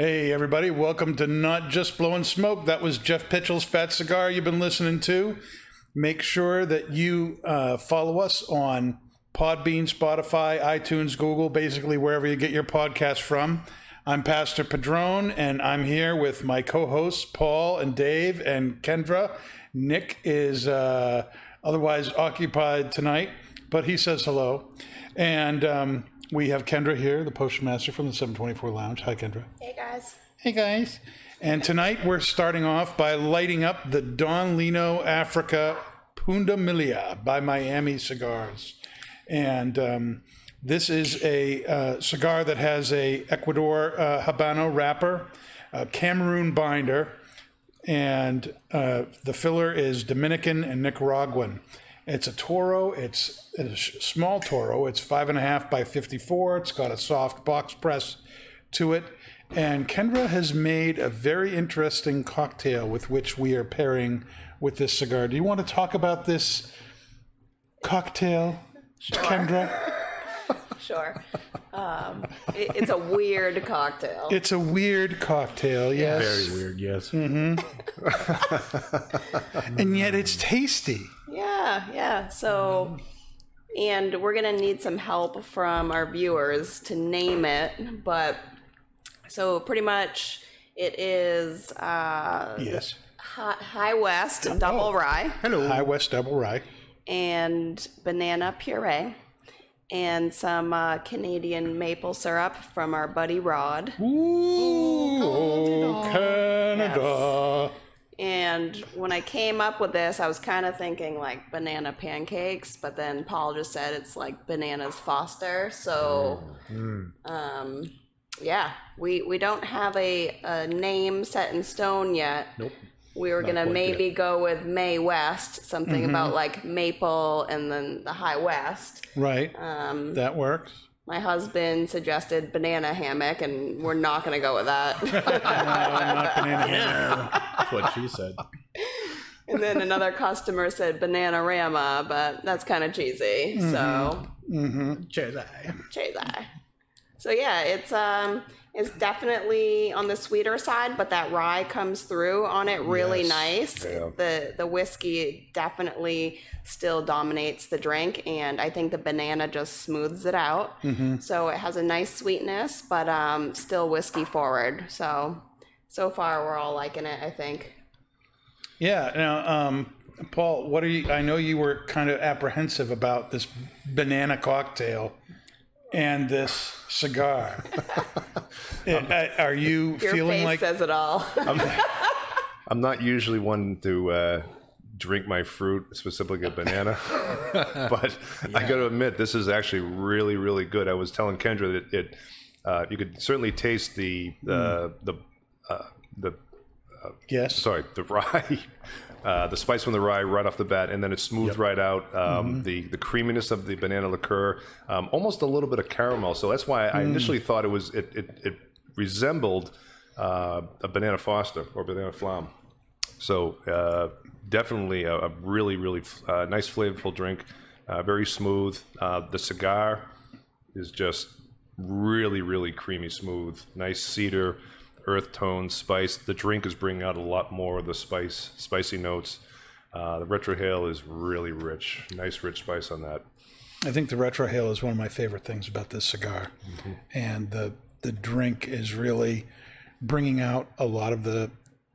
Hey, everybody, welcome to Not Just Blowing Smoke. That was Jeff Pitchell's Fat Cigar you've been listening to. Make sure that you uh, follow us on Podbean, Spotify, iTunes, Google, basically wherever you get your podcast from. I'm Pastor Padron, and I'm here with my co hosts, Paul and Dave and Kendra. Nick is uh, otherwise occupied tonight, but he says hello. And um, we have Kendra here, the postmaster from the 724 Lounge. Hi, Kendra. Hey guys. Hey guys. And tonight we're starting off by lighting up the Don Lino Africa Punda Milia by Miami Cigars. And um, this is a uh, cigar that has a Ecuador uh, Habano wrapper, a Cameroon binder, and uh, the filler is Dominican and Nicaraguan. It's a Toro. It's a small Toro. It's five and a half by 54. It's got a soft box press to it. And Kendra has made a very interesting cocktail with which we are pairing with this cigar. Do you want to talk about this cocktail, Kendra? Sure. Um, it, it's a weird cocktail. It's a weird cocktail, yes. Very weird, yes. And yet it's tasty. Yeah, yeah. So, and we're gonna need some help from our viewers to name it. But so pretty much, it is uh, Yes. Hi, High West double Oh. rye Hello. High West Double Rye. and banana puree. And some uh, Canadian maple syrup from our buddy Rod. Ooh, Canada. And when I came up with this, I was kind of thinking like banana pancakes, but then Paul just said it's like bananas Foster. So, um, yeah, we we don't have a, a name set in stone yet. Nope. We were gonna quite maybe go with Mae West, something Mm-hmm. about like maple and then the High West. Right. Um, that works. My husband suggested banana hammock, and we're not gonna go with that. No, not banana hammock. That's what she said. And then another customer said banana rama, but that's kind of cheesy. So mm-hmm. cheesy, cheesy. So yeah, it's um it's definitely on the sweeter side, but that rye comes through on it really nice. The the whiskey definitely still dominates the drink, and I think the banana just smooths it out. So it has a nice sweetness, but um still whiskey forward. So so far we're all liking it. I think. Yeah. Now, um, Paul, what are you? I know you were kind of apprehensive about this banana cocktail and this cigar. Uh, are you Your feeling face like? says it all. I'm not usually one to uh, drink my fruit, specifically a banana, but I got to admit this is actually really, really good. I was telling Kendra that it, uh, you could certainly taste the the the uh, the yes. sorry the rye. Uh, the spice from the rye right off the bat, and then it smoothed right out. Um, The the creaminess of the banana liqueur, um, almost a little bit of caramel. So that's why I initially thought it was it it, it resembled uh, a banana Foster or banana flam. So uh, definitely a, a really really uh, nice flavorful drink, uh, very smooth. Uh, the cigar is just really really creamy smooth, nice cedar, earth tone, spice. The drink is bringing out a lot more of the spice, spicy notes. Uh, the retrohale is really rich, nice rich spice on that. I think the retrohale is one of my favorite things about this cigar, and the the drink is really bringing out a lot of the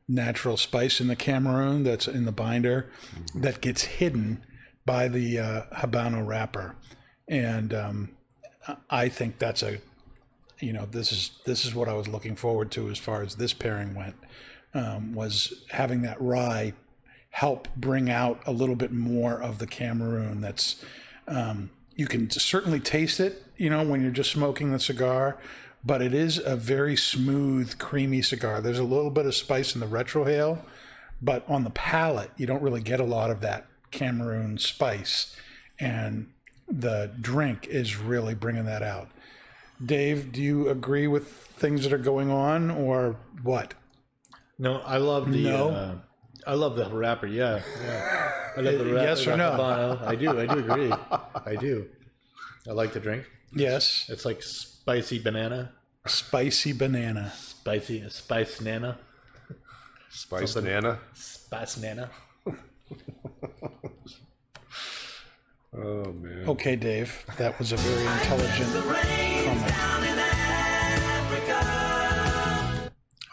natural spice in the Cameroon that's in the binder that gets hidden by the uh, Habano wrapper, and um, I think that's a you know this is this is what I was looking forward to as far as this pairing went um, was having that rye help bring out a little bit more of the Cameroon. That's um, you can certainly taste it, you know, when you're just smoking the cigar, but it is a very smooth, creamy cigar. There's a little bit of spice in the retrohale, but on the palate, you don't really get a lot of that Cameroon spice, and the drink is really bringing that out. Dave, do you agree with things that are going on, or what? No, I love the. No? Uh, I love the rapper. Yeah, yeah. I love the rapper. yes or no? Habano. I do. I do agree. I do. I like the drink. Yes, It's like spicy banana, spicy banana. spicy spice nana, Spice Nana. spice nana. Oh man. Okay, Dave, that was a very intelligent comment.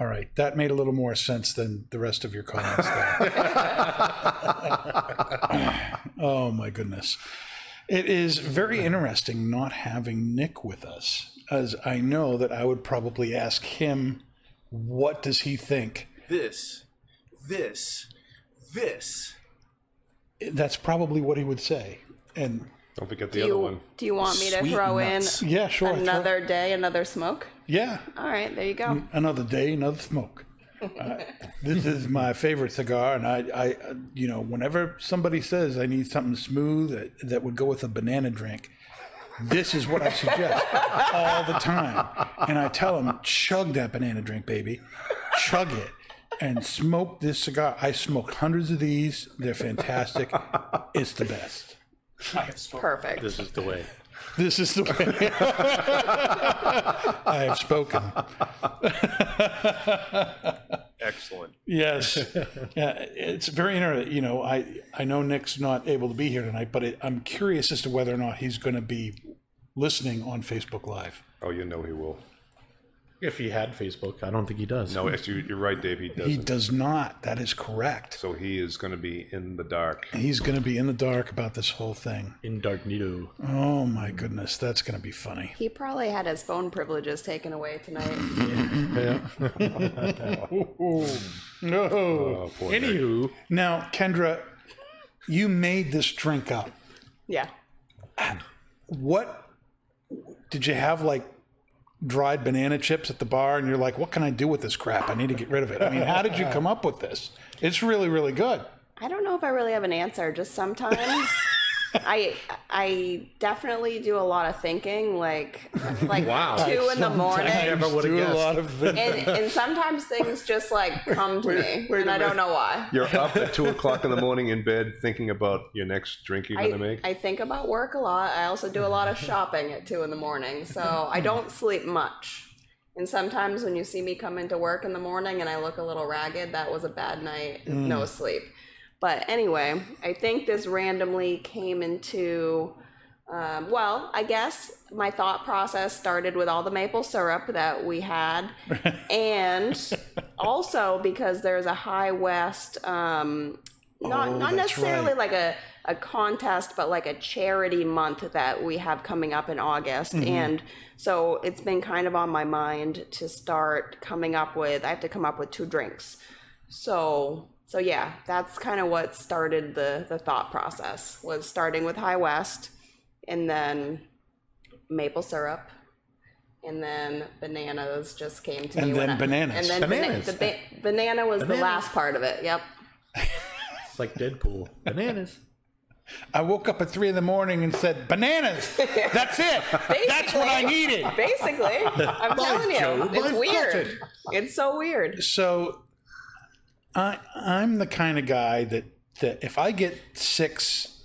All right, that made a little more sense than the rest of your comments. There. oh my goodness, it is very interesting not having Nick with us, as I know that I would probably ask him, what does he think? This, this, this. That's probably what he would say, and Don't forget Do the other you, one. do you want me to Sweet throw nuts. in yeah, sure, throw- another day, another smoke? yeah, All right, there you go. another day, another smoke. Uh, this is my favorite cigar, and I, I, uh, you know, whenever somebody says I need something smooth that, that would go with a banana drink, this is what I suggest all the time. And I tell them, chug that banana drink, baby, chug it, and smoke this cigar. I smoked hundreds of these. They're fantastic. It's the best. Perfect. This is the way. This is the way I have spoken. Excellent. Yes, yeah, it's very interesting. You know, I I know Nick's not able to be here tonight, but it, I'm curious as to whether or not he's going to be listening on Facebook Live. Oh, you know he will. If he had Facebook, I don't think he does. No, actually, you're right, Dave. He doesn't. He does not. That is correct. So he is going to be in the dark. He's going to be in the dark about this whole thing. In dark, Darknito. Oh my goodness, that's going to be funny. He probably had his phone privileges taken away tonight. yeah. Oh, no. Oh, poor Nick. Anywho, Now, Kendra, you made this drink up. Yeah. What did you have like dried banana chips at the bar and you're like, what can I do with this crap? I need to get rid of it. I mean, how did you come up with this? It's really, really good. I don't know if I really have an answer. Just sometimes I I definitely do a lot of thinking, like like Wow. two in the morning. I never would have Do a guessed. lot of. And, and sometimes things just like come to me, wait and I don't know why. You're up at two o'clock in the morning in bed thinking about your next drink you're going to make. I, I think about work a lot. I also do a lot of shopping at two in the morning, so I don't sleep much. And sometimes when you see me come into work in the morning and I look a little ragged, that was a bad night, no mm. sleep. But anyway, I think this randomly came into. Um, well, I guess my thought process started with all the maple syrup that we had, and also because there's a High West, um, not Oh, not necessarily right. like a a contest, but like a charity month that we have coming up in August, and so it's been kind of on my mind to start coming up with. I have to come up with two drinks, so so yeah, that's kind of what started the the thought process was starting with High West, and then maple syrup. And then bananas just came to And me. when then I- bananas. And then bana- Bananas. the ba- banana was the last part of it. Yep. It's like Deadpool. Bananas. I woke up at three in the morning and said, bananas. That's it. That's what I needed. Basically, I'm telling you, it's weird. it. It's so weird. So I I'm the kind of guy that that if I get six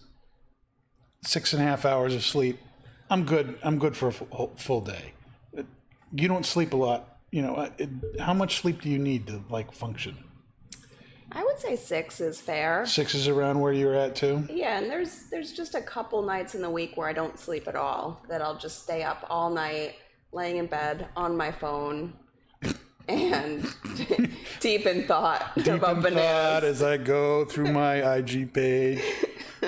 six and a half hours of sleep, I'm good. I'm good for a full, full day. You don't sleep a lot. You know, it, how much sleep do you need to like function? I would say six is fair. Six is around where you're at too. Yeah, and there's there's just a couple nights in the week where I don't sleep at all. That I'll just stay up all night, laying in bed on my phone, and deep in thought Deep about in bananas. thought as I go through my IG page.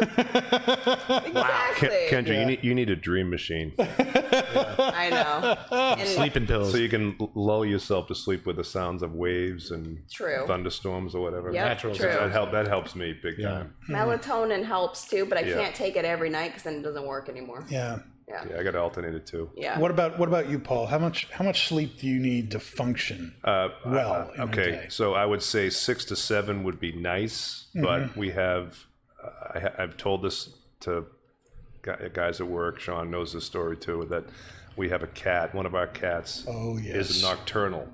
exactly. Kendra, you need you need a dream machine I know. And Sleeping pills. so you can lull yourself to sleep with the sounds of waves and True. thunderstorms or whatever. Yep, Natural true. That help that helps me big Yeah. time. Mm-hmm. Melatonin helps too, but I Yeah. can't take it every night because then it doesn't work anymore. Yeah. Yeah. Yeah, I got to alternate it too. Yeah. What about what about you, Paul? How much how much sleep do you need to function uh, uh, well? Uh, in a Okay, day? so I would say six to seven would be nice, mm-hmm. but we have. Uh, I, I've told this to guys at work. Sean knows this story too. That we have a cat. One of our cats Oh, yes. is nocturnal,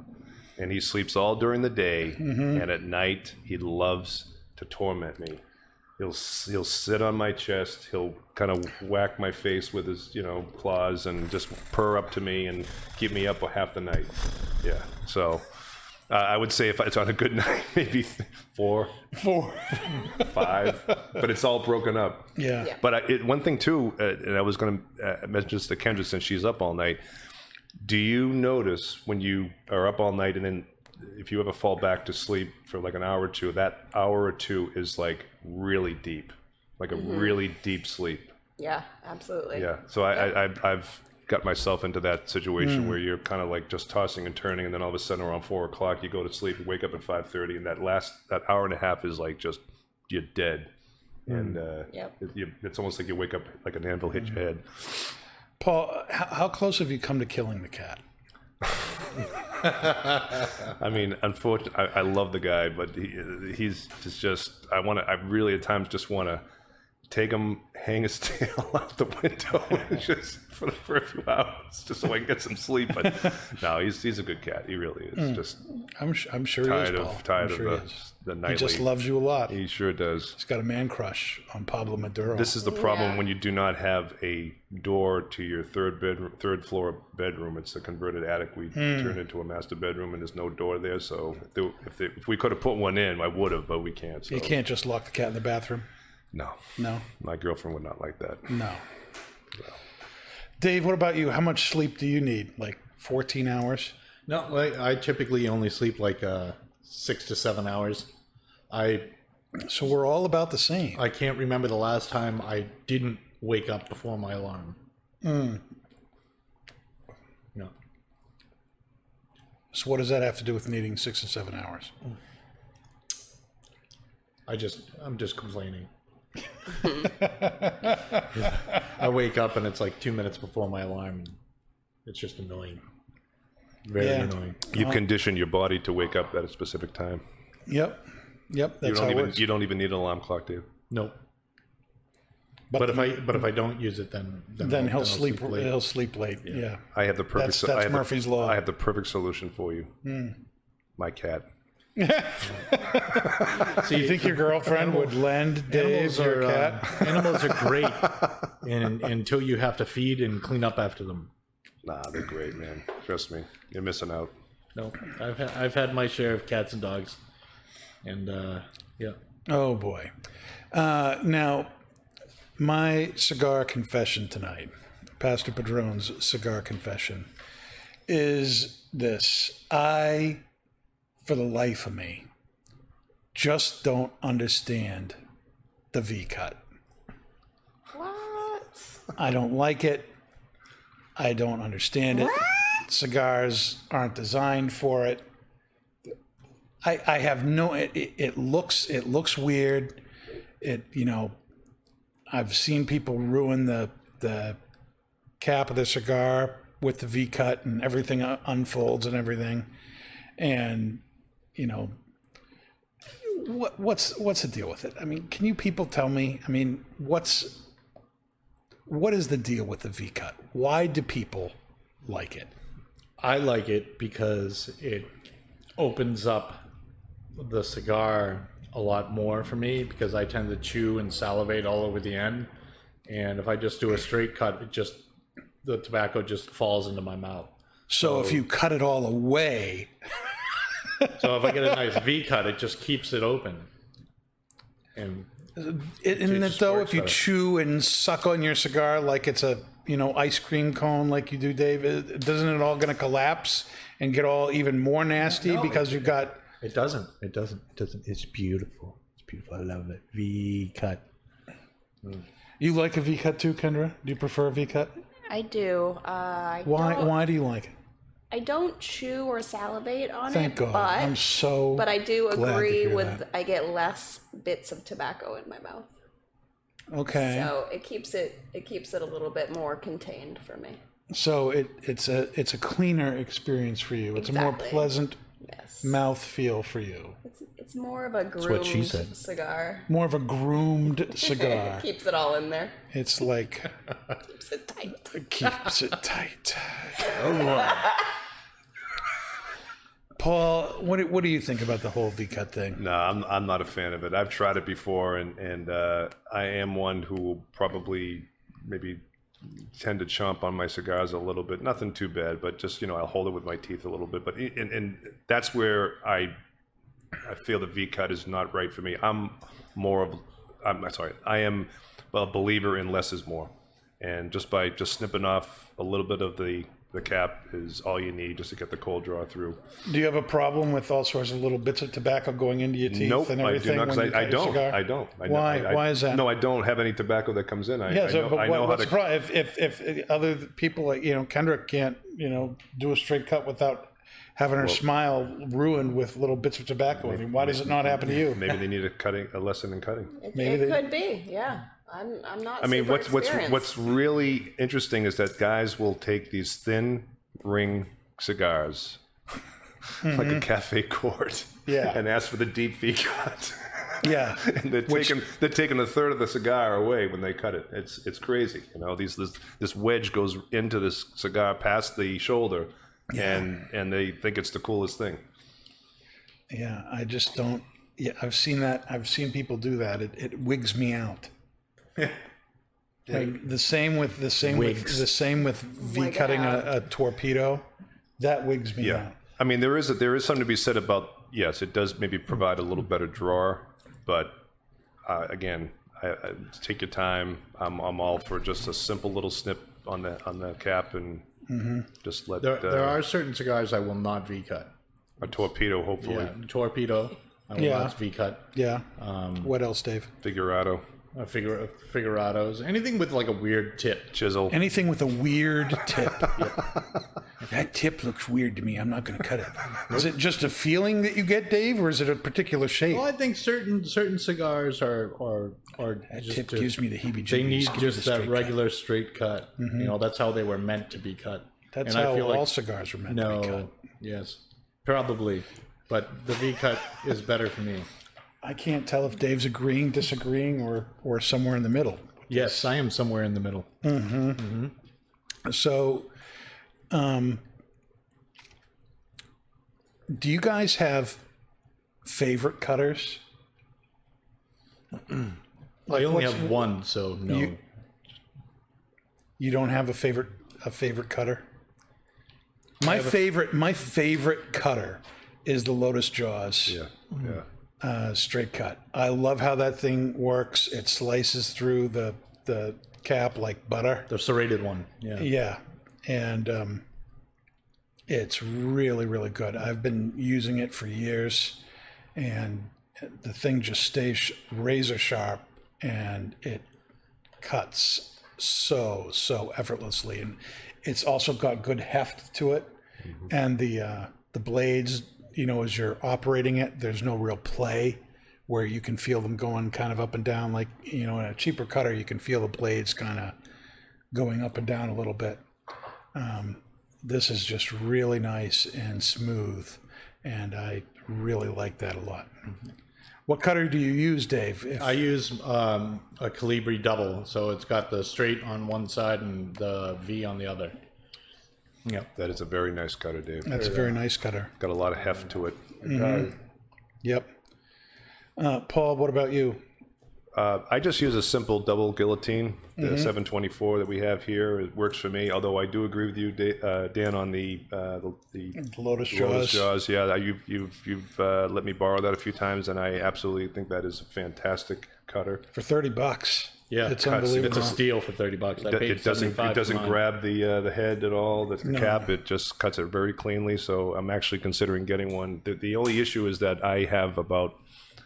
and he sleeps all during the day, mm-hmm. and at night he loves to torment me. He'll he'll sit on my chest. He'll kind of whack my face with his you know claws and just purr up to me and keep me up half the night. Yeah. So uh, I would say if it's on a good night, maybe th- four, Four. but it's all broken up. Yeah. Yeah. But I, it, one thing too, uh, and I was going to uh, mention this to Kendra since she's up all night. Do you notice when you are up all night and then if you ever fall back to sleep for like an hour or two, that hour or two is like really deep, like a mm-hmm. really deep sleep. Yeah, absolutely. Yeah. So I, I, I I've got myself into that situation mm. where you're kind of like just tossing and turning, and then all of a sudden around four o'clock you go to sleep, you wake up at five thirty, and that last that hour and a half is like just you're dead, mm. and uh, Yep. it, you, it's almost like you wake up like an anvil hit your mm. head. Paul, how, how close have you come to killing the cat? I mean, unfortunately, I, I love the guy, but he, he's just, just I want to, I really at times just want to take him, hang his tail out the window, just for, for a few hours, just so I can get some sleep. But no, he's he's a good cat. He really is. Hmm. Just I'm, sh- I'm sure tired he is, Paul. of tired I'm of sure the, he He just loves you a lot. he sure does. He's got a man crush on Pablo Maduro. This is the problem Yeah. when you do not have a door to your third bedroom, third floor bedroom. It's a converted attic. We turned into a master bedroom, and there's no door there. So if, there, if, there, if we could have put one in, I would have, but we can't. So you can't just lock the cat in the bathroom. no, No, my girlfriend would not like that. no. Dave, what about you? How much sleep do you need? Like 14 hours? No, I, I typically only sleep like uh, six to seven hours. I So we're all about the same. I can't remember the last time I didn't wake up before my alarm. Hmm. No. So what does that have to do with needing six and seven hours? I just I'm just complaining. I wake up and it's like two minutes before my alarm. And it's just annoying. Very Yeah. annoying. You've uh-huh. conditioned your body to wake up at a specific time. Yep. Yep. You That's how don't it even works. you don't even need an alarm clock, you? Nope. But, if I but if I don't use it, then then, he'll sleep. late. He'll sleep late. Yeah. I have the perfect. That's- so- that's I have the- Murphy's Law. Hmm. I have the perfect solution for you. My cat. So you think your girlfriend would lend Dave Animals your are cat? uh, animals are great, and until you have to feed and clean up after them. Nah, they're great, man. Trust me, you're missing out. No, I've had, I've had my share of cats and dogs, and uh, yeah. Oh boy. Uh, now, my cigar confession tonight, Pastor Padron's cigar confession, is this: I, for the life of me, just don't understand the V cut. What? I don't like it. I don't understand it. Cigars aren't designed for it. I, I have no. It, it, looks it looks weird. It you know, I've seen people ruin the the cap of the cigar with the V cut and everything unfolds and everything, and you know. What, what's what's the deal with it? I mean, can you people tell me? I mean, what's what is the deal with the V cut? Why do people like it? I like it because it opens up the cigar a lot more for me because I tend to chew and salivate all over the end. And if I just do a straight cut, it just the tobacco just falls into my mouth. So if you cut it all away, So if I get a nice V cut, it just keeps it open. And it, isn't it though if you better. chew and suck on your cigar like it's a you know ice cream cone like you do, Dave? it- Doesn't it all going to collapse and get all even more nasty because you've got it doesn't. It doesn't. It doesn't. It's beautiful. It's beautiful. I love it. V cut. You like a V cut too, Kendra? Do you prefer a V cut? I do. Uh, I Why? Don't, Why do you like it? I don't chew or salivate on Thank it, God. but I'm so. but I do glad to agree hear with. that. I get less bits of tobacco in my mouth, Okay. so it keeps it it keeps it a little bit more contained for me. So it it's a it's a cleaner experience for you. It's a more Exactly. pleasant Yes, mouth feel for you. it's it's more of a groomed what she said. cigar. More of a groomed cigar. Keeps it all in there. it's like Keeps it tight. keeps it tight. Oh, Paul, what do, what do you think about the whole V cut thing? No, I'm, I'm not a fan of it. I've tried it before, and and uh, I am one who will probably maybe tend to chomp on my cigars a little bit. Nothing too bad, but just you know, I'll hold it with my teeth a little bit. But and, and that's where I I feel the V cut is not right for me. I'm more of I'm sorry. I am a believer in less is more, and just by just snipping off a little bit of the the cap is all you need just to get the cold draw through. Do you have a problem with all sorts of little bits of tobacco going into your teeth Nope, and I everything? do not. 'cause when you I, I cut your don't. cigar? I don't. I, know- Why? I, I, Why is that? No, I don't have any tobacco that comes in. I, Yeah, I so know, but I what, know how what's to. the problem? If, if if other people like you know Kendrick can't you know do a straight cut without having her smile ruined with little bits of tobacco, I mean, why does it not happen to you? Maybe they need a cutting, a lesson in cutting. It, Maybe it they- could be. Yeah, I'm I'm not. I mean, super what's what's what's really interesting is that guys will take these thin ring cigars, like a hmm. cafe quart, Yeah. and ask for the deep V cut. Yeah, and they're Which- taking they're taking a third of the cigar away when they cut it. It's it's crazy. You know, these this this wedge goes into this cigar past the shoulder, yeah. and and they think it's the coolest thing. yeah. I just don't. Yeah, I've seen that. I've seen people do that. It it wigs me out. Like, the same with the same with Wigs. the same with V Wig cutting a, out. a torpedo. That wigs me Yeah, out. I mean there is a, there is something to be said about yes, it does maybe provide a little better drawer, but uh, again, I, I, take your time. I'm I'm all for just a simple little snip on the on the cap and just let There, uh, there are certain cigars I will not V cut. a torpedo hopefully Yeah, torpedo. I will Yeah. not V cut. Yeah. Um, what else, Dave? figurado Uh, figure, figurados. Anything with like a weird tip. chisel. Anything with a weird tip. That tip looks weird to me. I'm not going to cut it. Is it just a feeling that you get, Dave, or is it a particular shape? Well, I think certain certain cigars are are are That just tip to- gives me the heebie-jeebies. they need Give me just the that straight regular straight cut. Mm-hmm. You know, that's how they were meant to be cut. That's And I how feel all like- cigars are meant to be cut. No, yes, probably, but the V cut is better for me. I can't tell if Dave's agreeing, disagreeing, or or somewhere in the middle. Yes, I am somewhere in the middle. Mm-hmm. So, um, do you guys have favorite cutters? I only what's- have one, so no. You- You don't have a favorite a favorite cutter? My favorite my favorite cutter is the Lotus Jaws yeah, yeah. Uh, straight cut. I love how that thing works. It slices through the the cap like butter. the serrated one. Yeah. Yeah, and um, it's really really good. I've been using it for years, and the thing just stays razor sharp, and it cuts so so effortlessly, and it's also got good heft to it, and the uh, the blades. You know, as you're operating it, there's no real play where you can feel them going kind of up and down. Like you know, in a cheaper cutter, you can feel the blades kind of going up and down a little bit. Um, this is just really nice and smooth, and I really like that a lot. What cutter do you use, Dave? If, I use um, a Colibri double, so it's got the straight on one side and the V on the other. Yeah. That is a very nice cutter, Dave. that's a very nice cutter. Got a lot of heft to it. Yep. Uh, Paul, what about you? Uh, I just use a simple double guillotine, the Mm-hmm. 724 that we have here. It works for me. Although I do agree with you, Da- uh, Dan, on the uh, the, the The Lotus Jaws. Lotus Jaws. Yeah, you've you've you've uh, let me borrow that a few times, and I absolutely think that is a fantastic cutter. For thirty bucks. Yeah, it's cuts. unbelievable. It's a steal for thirty bucks. I It, paid it doesn't 75 it doesn't mine. grab the uh, the head at all. The, the cap it just cuts it very cleanly. So I'm actually considering getting one. The, the only issue is that I have about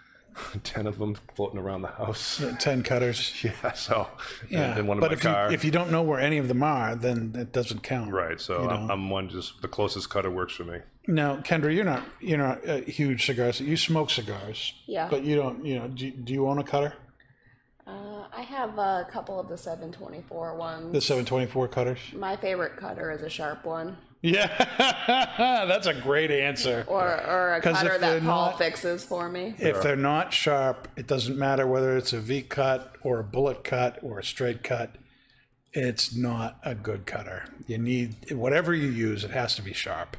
ten of them floating around the house. Ten cutters. Yeah, so Yeah, in one of but my if car. you if you don't know where any of them are, then it doesn't count. right, so you know. I'm, I'm one just the closest cutter works for me. Now, Kendra, you're not you're not a huge cigars. You smoke cigars. Yeah. But you don't. You know. Do, do you own a cutter? Uh, I have a couple of the 724 ones. The 724 cutters. My favorite cutter is a sharp one, Yeah, that's a great answer. or or a 'Cause cutter that Paul not- fixes for me. If they're not sharp, it doesn't matter whether it's a V cut or a bullet cut or a straight cut. It's not a good cutter. You need whatever you use. It has to be sharp.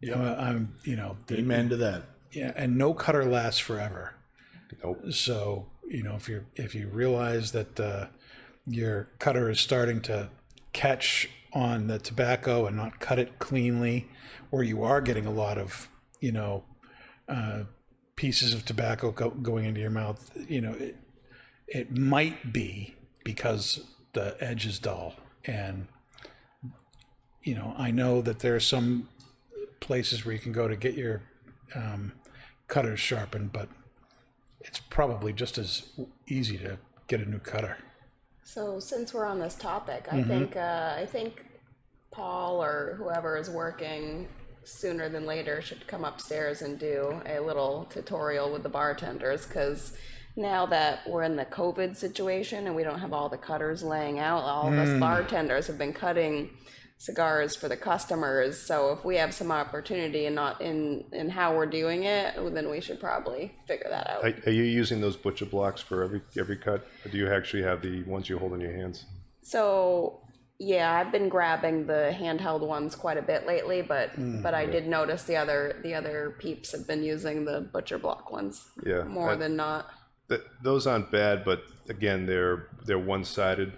Yeah, I'm. You know. the- Amen to that. yeah, and no cutter lasts forever. Nope. So you know if you if you realize that uh, your cutter is starting to catch on the tobacco and not cut it cleanly, or you are getting a lot of you know uh, pieces of tobacco go, going into your mouth, you know it, it might be because the edge is dull. And you know I know that there are some places where you can go to get your um, cutters sharpened, but it's probably just as easy to get a new cutter. So since we're on this topic, Mm-hmm. I think uh, I think Paul or whoever is working sooner than later should come upstairs and do a little tutorial with the bartenders because now that we're in the COVID situation and we don't have all the cutters laying out, all of Mm. us bartenders have been cutting cigars for the customers. So if we have some opportunity and not in in how we're doing it, then we should probably figure that out. Are, are you using those butcher blocks for every every cut? Or do you actually have the ones you hold in your hands? So yeah, I've been grabbing the handheld ones quite a bit lately, but Mm, but I did notice the other the other peeps have been using the butcher block ones Yeah, more I- than not. Th- those aren't bad, but again, they're they're one sided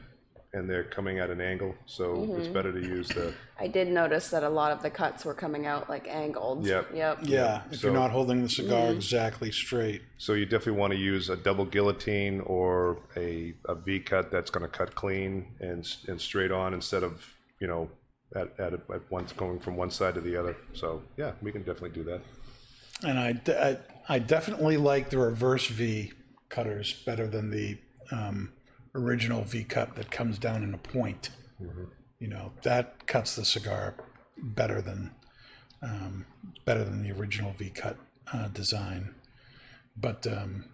and they're coming at an angle, so it's better to use the. I did notice that a lot of the cuts were coming out like angled. Yep. Yep. Yeah, if you're not holding the cigar exactly straight. So you definitely want to use a double guillotine or a, a V cut that's going to cut clean and s- and straight on instead of you know at at, at once going from one side to the other. So yeah, we can definitely do that. And I, de- I, I definitely like the reverse V cutters better than the um, original V cut that comes down in a point. You know, that cuts the cigar better than um, better than the original V cut uh, design. But um,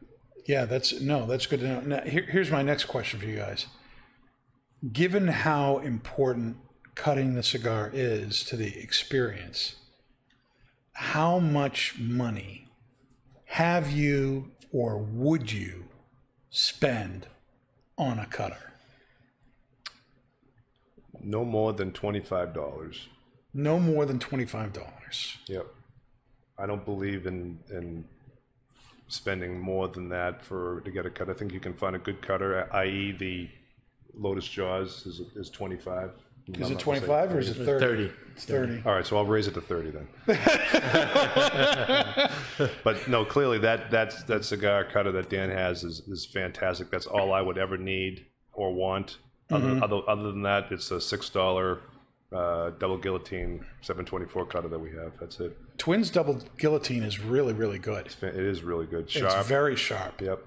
yeah, that's no, that's good to know. Now, here, here's my next question for you guys. Given how important cutting the cigar is to the experience, how much money have you or would you spend on a cutter? No more than twenty five dollars. No more than $25. Yep. I don't believe in in spending more than that for to get a cut. I think you can find a good cutter, i.e., the Lotus Jaws is is twenty five. Is it 25 or is it 30? 30. It's 30. All right, so I'll raise it to thirty then. but no, clearly that that's that cigar cutter that Dan has is is fantastic. That's all I would ever need or want. Other, other, other than that, it's a six dollar uh, double guillotine seven twenty four cutter that we have. That's it. Twins double guillotine is really, really good. It is really good, sharp. It's very sharp yep,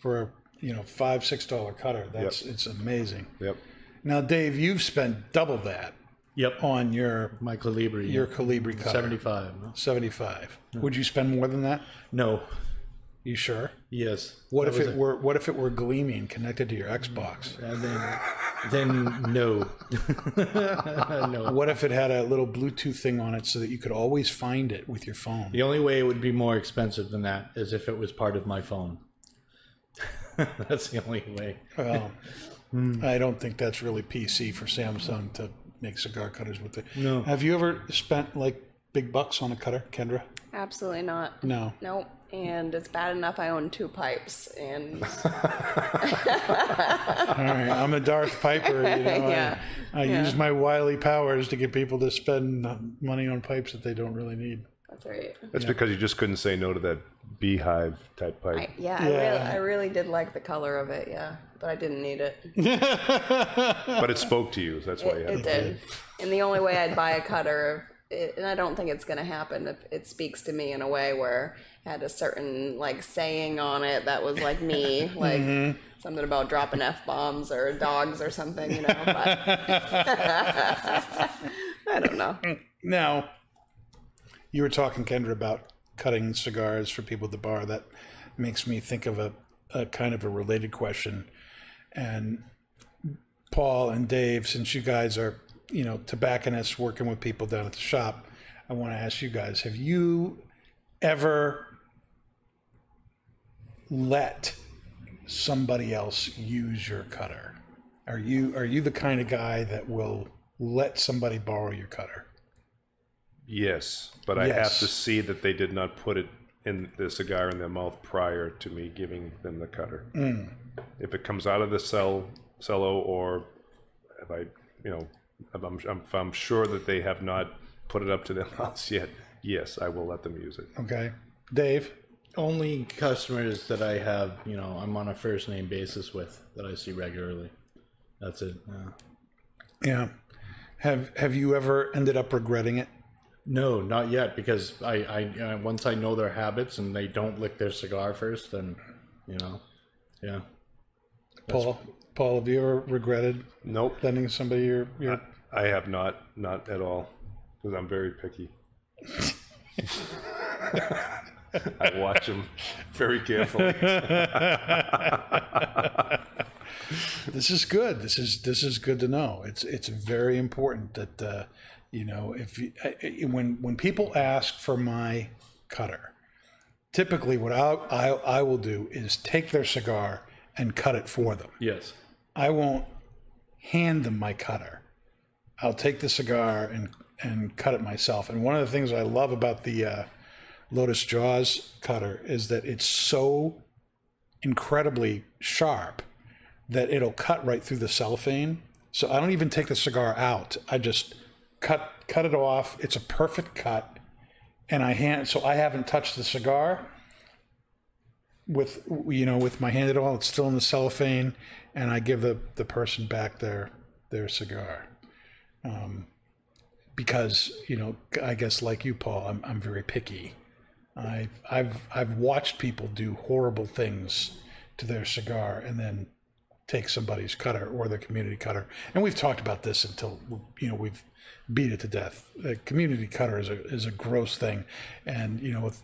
for a you know five six dollar cutter. That's it's amazing. yep. Now, Dave, you've spent double that Yep. on your My Colibri. your Colibri cutter. 75. 75. Would you spend more than that? No. You sure? Yes. What That if it a- were what if it were gleaming connected to your Xbox? And then, then no. no. What if it had a little Bluetooth thing on it so that you could always find it with your phone? The only way it would be more expensive than that is if it was part of my phone. That's the only way. Well, I don't think that's really PC for Samsung to make cigar cutters with it. No. Have you ever spent like big bucks on a cutter, Kendra? Absolutely not. No. Nope. And it's bad enough I own two pipes, and All right, I'm a Darth Piper. You know, Yeah, I, I yeah. use my wily powers to get people to spend uh, money on pipes that they don't really need. That's right. That's because you just couldn't say no to that beehive type pipe. I, yeah, I, really, I really did like the color of it. Yeah, but I didn't need it. but it spoke to you. so That's why you It, had it did. And the only way I'd buy a cutter it, and I don't think it's going to happen if it speaks to me in a way where it had a certain like saying on it that was like me, like Mm-hmm. something about dropping f bombs or dogs or something, you know. But I don't know. Now, you were talking, Kendra, about cutting cigars for people at the bar. That makes me think of a, a kind of a related question. And Paul and Dave, since you guys are, you know, tobacconists working with people down at the shop, I want to ask you guys: Have you ever let somebody else use your cutter? Are you are you the kind of guy that will let somebody borrow your cutter? Yes, but I have to see that they did not put it in the cigar in their mouth prior to me giving them the cutter. Mm. If it comes out of the cell cello, or if I, you know, if I'm, if I'm sure that they have not put it up to their mouths yet, yes, I will let them use it. Okay, Dave. Only customers that I have, you know, I'm on a first name basis with that I see regularly. That's it. Yeah. Yeah. Have Have you ever ended up regretting it? No, not yet. Because I, I, uh, once I know their habits and they don't lick their cigar first, then, you know, yeah. Paul, Paul, have you ever regretted Nope, lending somebody your your? I have not, not at all, because I'm very picky. I watch them very carefully. This is good. This is this is good to know. It's it's very important that uh, you know if you, when when people ask for my cutter, typically what I I I will do is take their cigar and cut it for them. Yes. I won't hand them my cutter. I'll take the cigar and and cut it myself. And one of the things I love about the uh, Lotus Jaws cutter is that it's so incredibly sharp that it'll cut right through the cellophane. So I don't even take the cigar out. I just cut cut it off. It's a perfect cut, and I hand. So I haven't touched the cigar with you know with my hand at all. It's still in the cellophane, and I give the the person back their their cigar. Um, because you know, I guess like you, Paul, I'm I'm very picky. I I've I've watched people do horrible things to their cigar and then take somebody's cutter or their community cutter. And we've talked about this until you know we've beat it to death. The community cutter is a is a gross thing, and you know if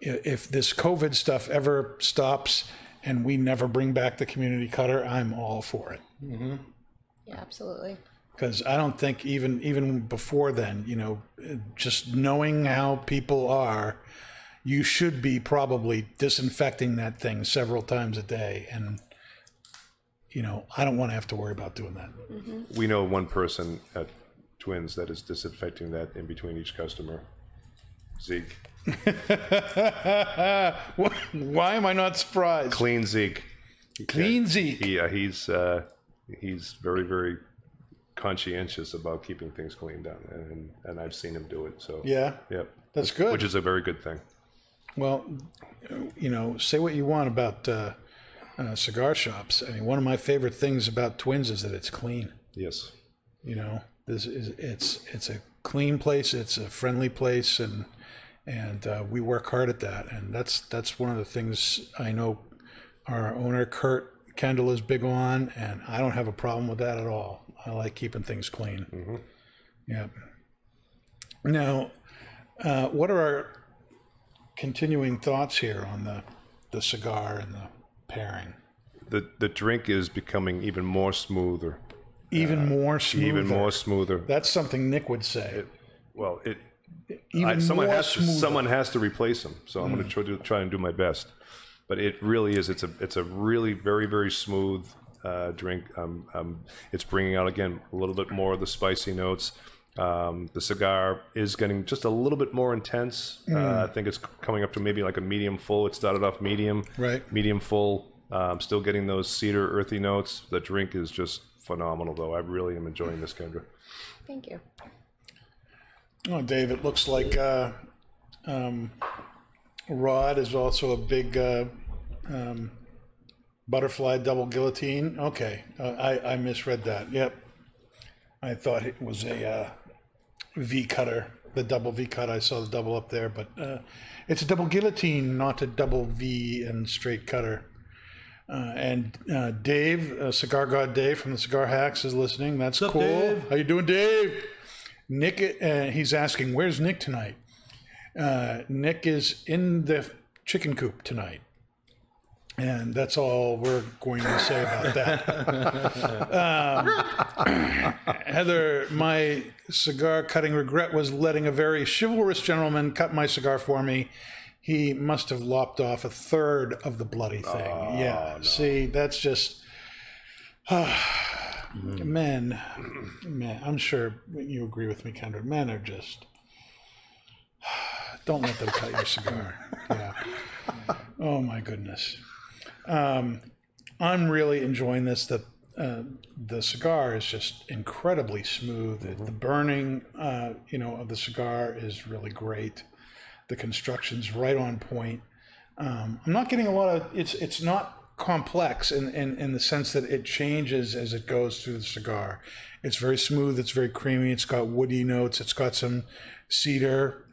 if this COVID stuff ever stops and we never bring back the community cutter, I'm all for it mm-hmm. Yeah, absolutely. because I don't think even even before then, you know, just knowing how people are, you should be probably disinfecting that thing several times a day, and you know, I don't want to have to worry about doing that. Mm-hmm. We know one person at Twins that is disinfecting that in between each customer. Zeke. Why am I not surprised? Clean Zeke. Clean Zeke. He, uh, he's uh, he's very very conscientious about keeping things clean down, and and I've seen him do it. So Yeah, yep, that's good. which is a very good thing. Well, you know, say what you want about uh, uh, cigar shops. I mean, one of my favorite things about Twins is that it's clean. Yes. You know, this is it's it's a clean place. It's a friendly place, and and uh, we work hard at that. And that's that's one of the things I know our owner Kurt Kendall is big on, and I don't have a problem with that at all. I like keeping things clean. Yeah. Now, uh, what are our continuing thoughts here on the the cigar and the pairing? The the drink is becoming even more smoother, Even more smooth. even more smoother. That's something Nick would say. Well, it Even I, someone more has to, smoother. someone has to replace him. So I'm going to try to try and do my best. But it really is. It's a it's a really very very smooth uh, drink. Um, um, it's bringing out again a little bit more of the spicy notes. Um, the cigar is getting just a little bit more intense. Mm. Uh, I think it's coming up to maybe like a medium full. It started off medium, Right. Medium full. Um, still getting those cedar earthy notes. The drink is just phenomenal, though. I really am enjoying this, Kendra. Thank you. Oh, Dave, it looks like uh, um, Rod is also a big uh, um, butterfly double guillotine. Okay, uh, I, I misread that. Yep. I thought it was a uh, V cutter the double V cut. I saw the double up there, but uh, it's a double guillotine, not a double V and straight cutter. Uh, and uh, Dave, uh, Cigar God Dave from the Cigar Hacks is listening. That's cool. Dave? How you doing, Dave? Nick, uh, he's asking, where's Nick tonight? Uh, Nick is in the chicken coop tonight. And that's all we're going to say about that. um, Heather, my cigar cutting regret was letting a very chivalrous gentleman cut my cigar for me. He must have lopped off a third of the bloody thing. yeah. See, that's just. men, men, I'm sure you agree with me, Kendra. Men are just. Don't let them cut your cigar. Yeah. Oh my goodness. Um, I'm really enjoying this. The uh, the cigar is just incredibly smooth. The- The burning, uh, you know, of the cigar is really great. The construction's right on point. Um, I'm not getting a lot of. It's it's not complex in, in in the sense that it changes as it goes through the cigar. It's very smooth. It's very creamy. It's got woody notes. It's got some cedar.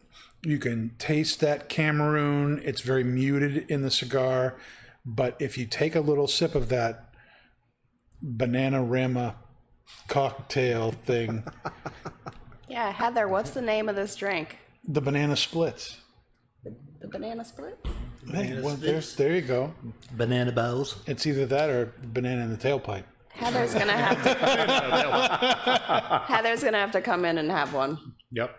You can taste that Cameroon. It's very muted in the cigar, but if you take a little sip of that banana rama cocktail thing, Yeah, Heather, what's the name of this drink? the banana splits. The banana split? Hey, well, there's, there you go. Banana bows. It's either that or banana in the tailpipe. Heather's gonna have to. Heather's gonna have to come in and have one. Yep.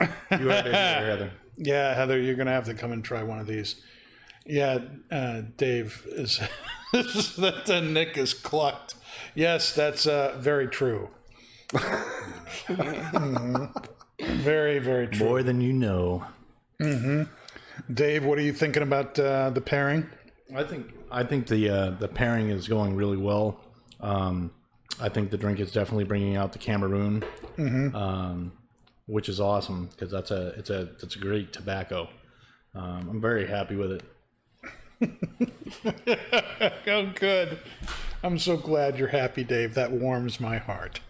You heard it Heather. Yeah, Heather, you're gonna have to come and try one of these. Yeah, uh, Dave is that uh, Nick is clucked. Yes, that's uh, very true. Mhm. Very, very true. More than you know. Dave, what are you thinking about uh, the pairing? I think I think the uh, the pairing is going really well. Um, I think the drink is definitely bringing out the Cameroon, um, which is awesome because that's a it's a it's a great tobacco. Um, I'm very happy with it. Oh, good. I'm so glad you're happy, Dave. That warms my heart.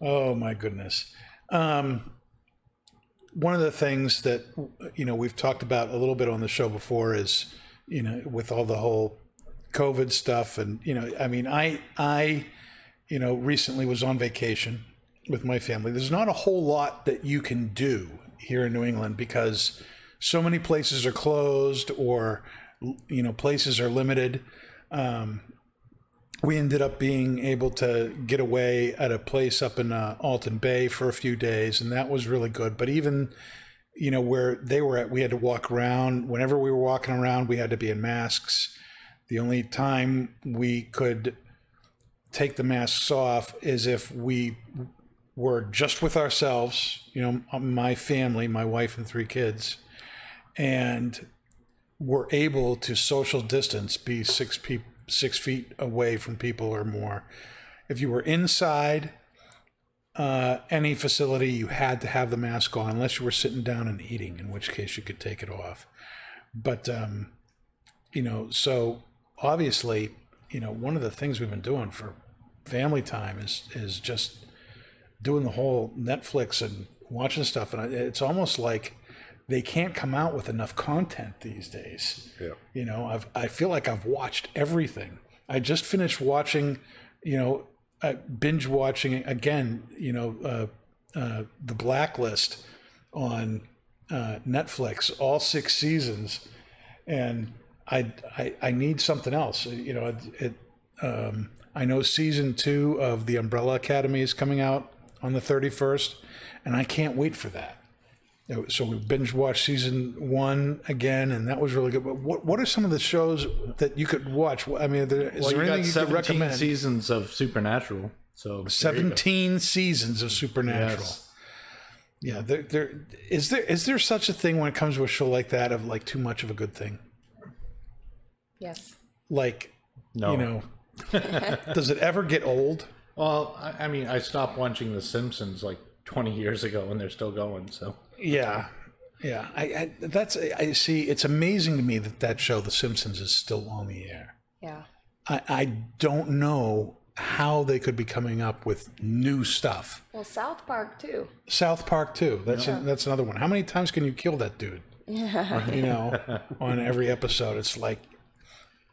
Oh, my goodness. Um, one of the things that, you know, we've talked about a little bit on the show before is, you know, with all the whole COVID stuff. And, you know, I mean, I, I, you know, recently was on vacation with my family. There's not a whole lot that you can do here in New England because so many places are closed or, you know, places are limited um, we ended up being able to get away at a place up in uh, Alton Bay for a few days, and that was really good. But even, you know, where they were at, we had to walk around. Whenever we were walking around, we had to be in masks. The only time we could take the masks off is if we were just with ourselves, you know, my family, my wife and three kids, and were able to social distance, be six people, six feet away from people or more. If you were inside uh, any facility, you had to have the mask on, unless you were sitting down and eating, in which case you could take it off. But um, you know, so obviously, you know, one of the things we've been doing for family time is is just doing the whole Netflix and watching stuff, and it's almost like they can't come out with enough content these days. Yeah. You know, I've I feel like I've watched everything. I just finished watching, you know, uh, binge watching again. You know, uh, uh, the Blacklist on uh, Netflix, all six seasons, and I, I I need something else. You know, it. it um, I know season two of the Umbrella Academy is coming out on the thirty first, and I can't wait for that. So we binge watched season one again, and that was really good. But what what are some of the shows that you could watch? I mean, there, is Well, there you anything you could recommend? seasons of Supernatural. So there you go. Seventeen seasons of Supernatural. Yes. Yeah, there, there is there is there such a thing when it comes to a show like that of like too much of a good thing? Yes. Like, No. you know, does it ever get old? Well, I, I mean, I stopped watching The Simpsons like 20 years ago, and they're still going. So Yeah, yeah. I, I that's I see. It's amazing to me that that show, The Simpsons, is still on the air. Yeah. I, I don't know how they could be coming up with new stuff. Well, South Park too. South Park too. That's that's another one. How many times can you kill that dude? Yeah. You know, on every episode, it's like,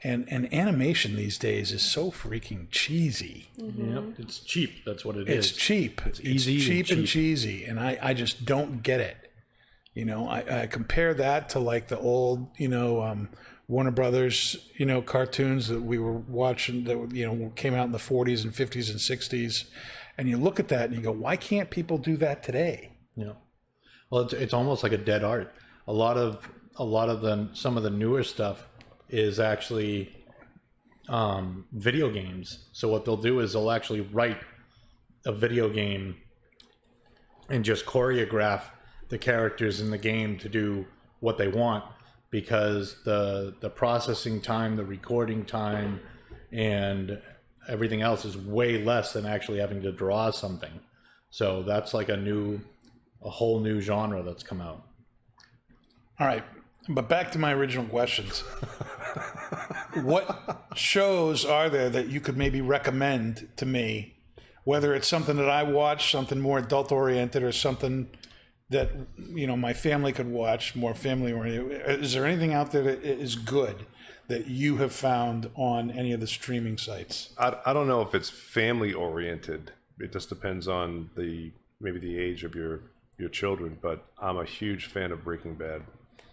and and animation these days is so freaking cheesy. Yep, it's cheap. That's what it It's is. cheap. It's easy and cheap and cheap. cheesy, and I I just don't get it. You know, I, I compare that to like the old, you know, um, Warner Brothers, you know, cartoons that we were watching that you know came out in the 40s and 50s and 60s, and you look at that and you go, why can't people do that today? Yeah. Well, it's, it's almost like a dead art. A lot of a lot of the some of the newer stuff is actually um, video games. So what they'll do is they'll actually write a video game and just choreograph the characters in the game to do what they want because the the processing time, the recording time, and everything else is way less than actually having to draw something. So that's like a new, a whole new genre that's come out. All right, but back to my original questions. what shows are there that you could maybe recommend to me? Whether it's something that I watch, something more adult oriented, or something that you know my family could watch, more family oriented. Is there anything out there that is good that you have found on any of the streaming sites? I, I don't know if it's family oriented. It just depends on the maybe the age of your your children. But I'm a huge fan of Breaking Bad.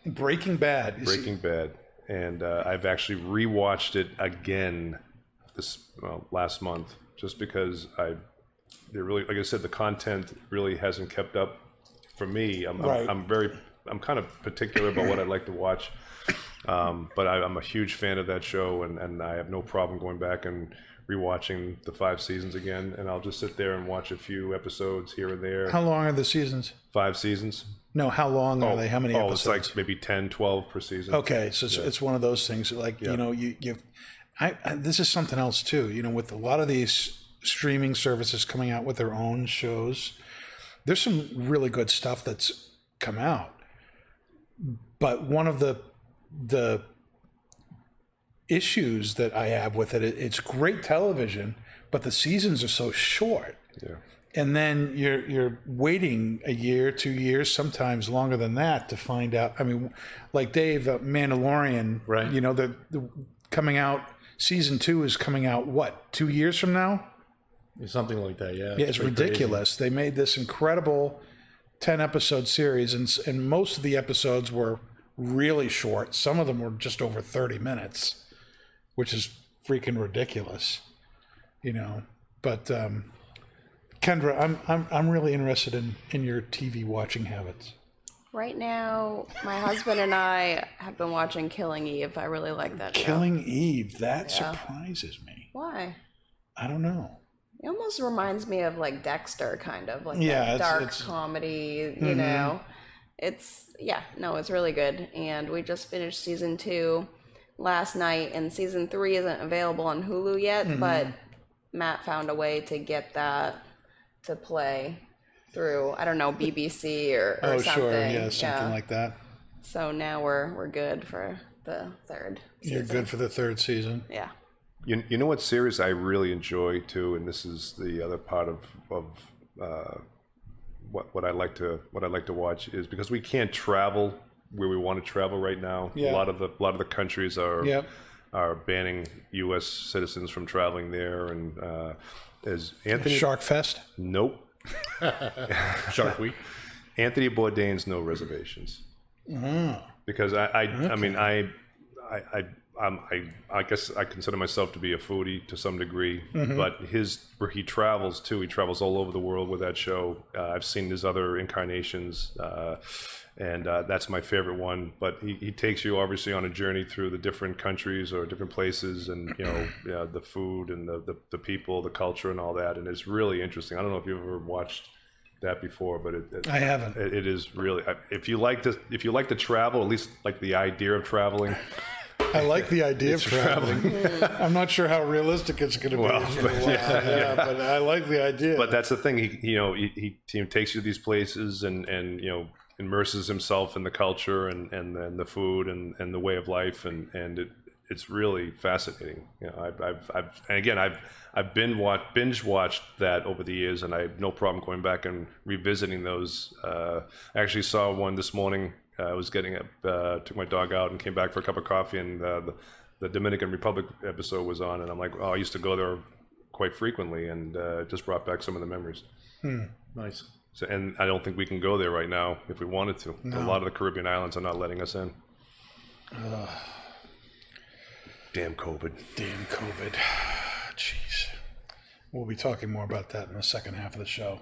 Breaking Bad. Breaking Bad, and uh, I've actually rewatched it again this well, last month, just because I, they really, like I said, the content really hasn't kept up for me. I'm, Right. I'm, I'm very, I'm kind of particular about what I like to watch, um, but I, I'm a huge fan of that show, and, and I have no problem going back and rewatching the five seasons again, and I'll just sit there and watch a few episodes here and there. How long are the seasons? five seasons. No, how long are oh, they? How many oh, episodes? it's like maybe 10, 12 per season. Okay, so it's, it's one of those things like you know you you. I, I this is something else too. You know, with a lot of these streaming services coming out with their own shows, there's some really good stuff that's come out. But one of the the issues that I have with it, it it's great television, but the seasons are so short Yeah. And then you're you're waiting a year, two years, sometimes longer than that to find out. I mean, like Dave, uh, Mandalorian, Right. You know, the, the coming out season two is coming out what two years from now? Something like that, yeah. Yeah, it's crazy. ridiculous. They made this incredible ten episode series, and and most of the episodes were really short. Some of them were just over thirty minutes, which is freaking ridiculous. You know, but. um Kendra, I'm I'm I'm really interested in in your TV watching habits. Right now, my husband and I have been watching Killing Eve. I really like that show. Killing Eve, that surprises me. Why? I don't know. It almost reminds me of like Dexter, kind of like Yeah, it's- dark it's- Mm-hmm. comedy. You know, it's yeah, no, it's really good. And we just finished season two last night, and season three isn't available on Hulu yet. Mm-hmm. But Matt found a way to get that to play through I don't know BBC or, or Oh, something. sure, yeah, something like that. So now we're we're good for the third. You're season. good for the third season. Yeah. You, you know what series I really enjoy too, and this is the other part of of uh, what what I like to what I like to watch is because we can't travel where we want to travel right now. Yeah. A lot of the a lot of the countries are Yep. are banning U.S. citizens from traveling there, and uh, as Anthony Shark Fest. nope Shark Week. Anthony Bourdain's no reservations. Because I, I, I mean, I, I, I, I'm, I, I guess I consider myself to be a foodie to some degree. But his, where he travels too, he travels all over the world with that show. Uh, I've seen his other incarnations, uh, and uh, that's my favorite one. But he, he takes you obviously on a journey through the different countries or different places, and you know, yeah, the food and the, the the people, the culture, and all that. And it's really interesting. I don't know if you've ever watched that before, but it, it I haven't. it, it is really if you like to if you like to travel at least like the idea of traveling I like the idea of traveling. I'm not sure how realistic it's going to be. Well, but- while, yeah, but I like the idea. but that's the thing he you know he, he, he takes you to these places and and you know immerses himself in the culture and and then the food and and the way of life and and it it's really fascinating. You know, I've, I've, I've and again, I've, I've been watch, binge watched that over the years, and I have no problem going back and revisiting those. Uh, I actually saw one this morning. Uh, I was getting up, uh, took my dog out, and came back for a cup of coffee, and uh, the, the Dominican Republic episode was on, and I'm like, oh, I used to go there quite frequently, and uh, it just brought back some of the memories. Nice. So, and I don't think we can go there right now if we wanted to. A lot of the Caribbean islands are not letting us in. Damn COVID. Damn COVID. Jeez. We'll be talking more about that in the second half of the show.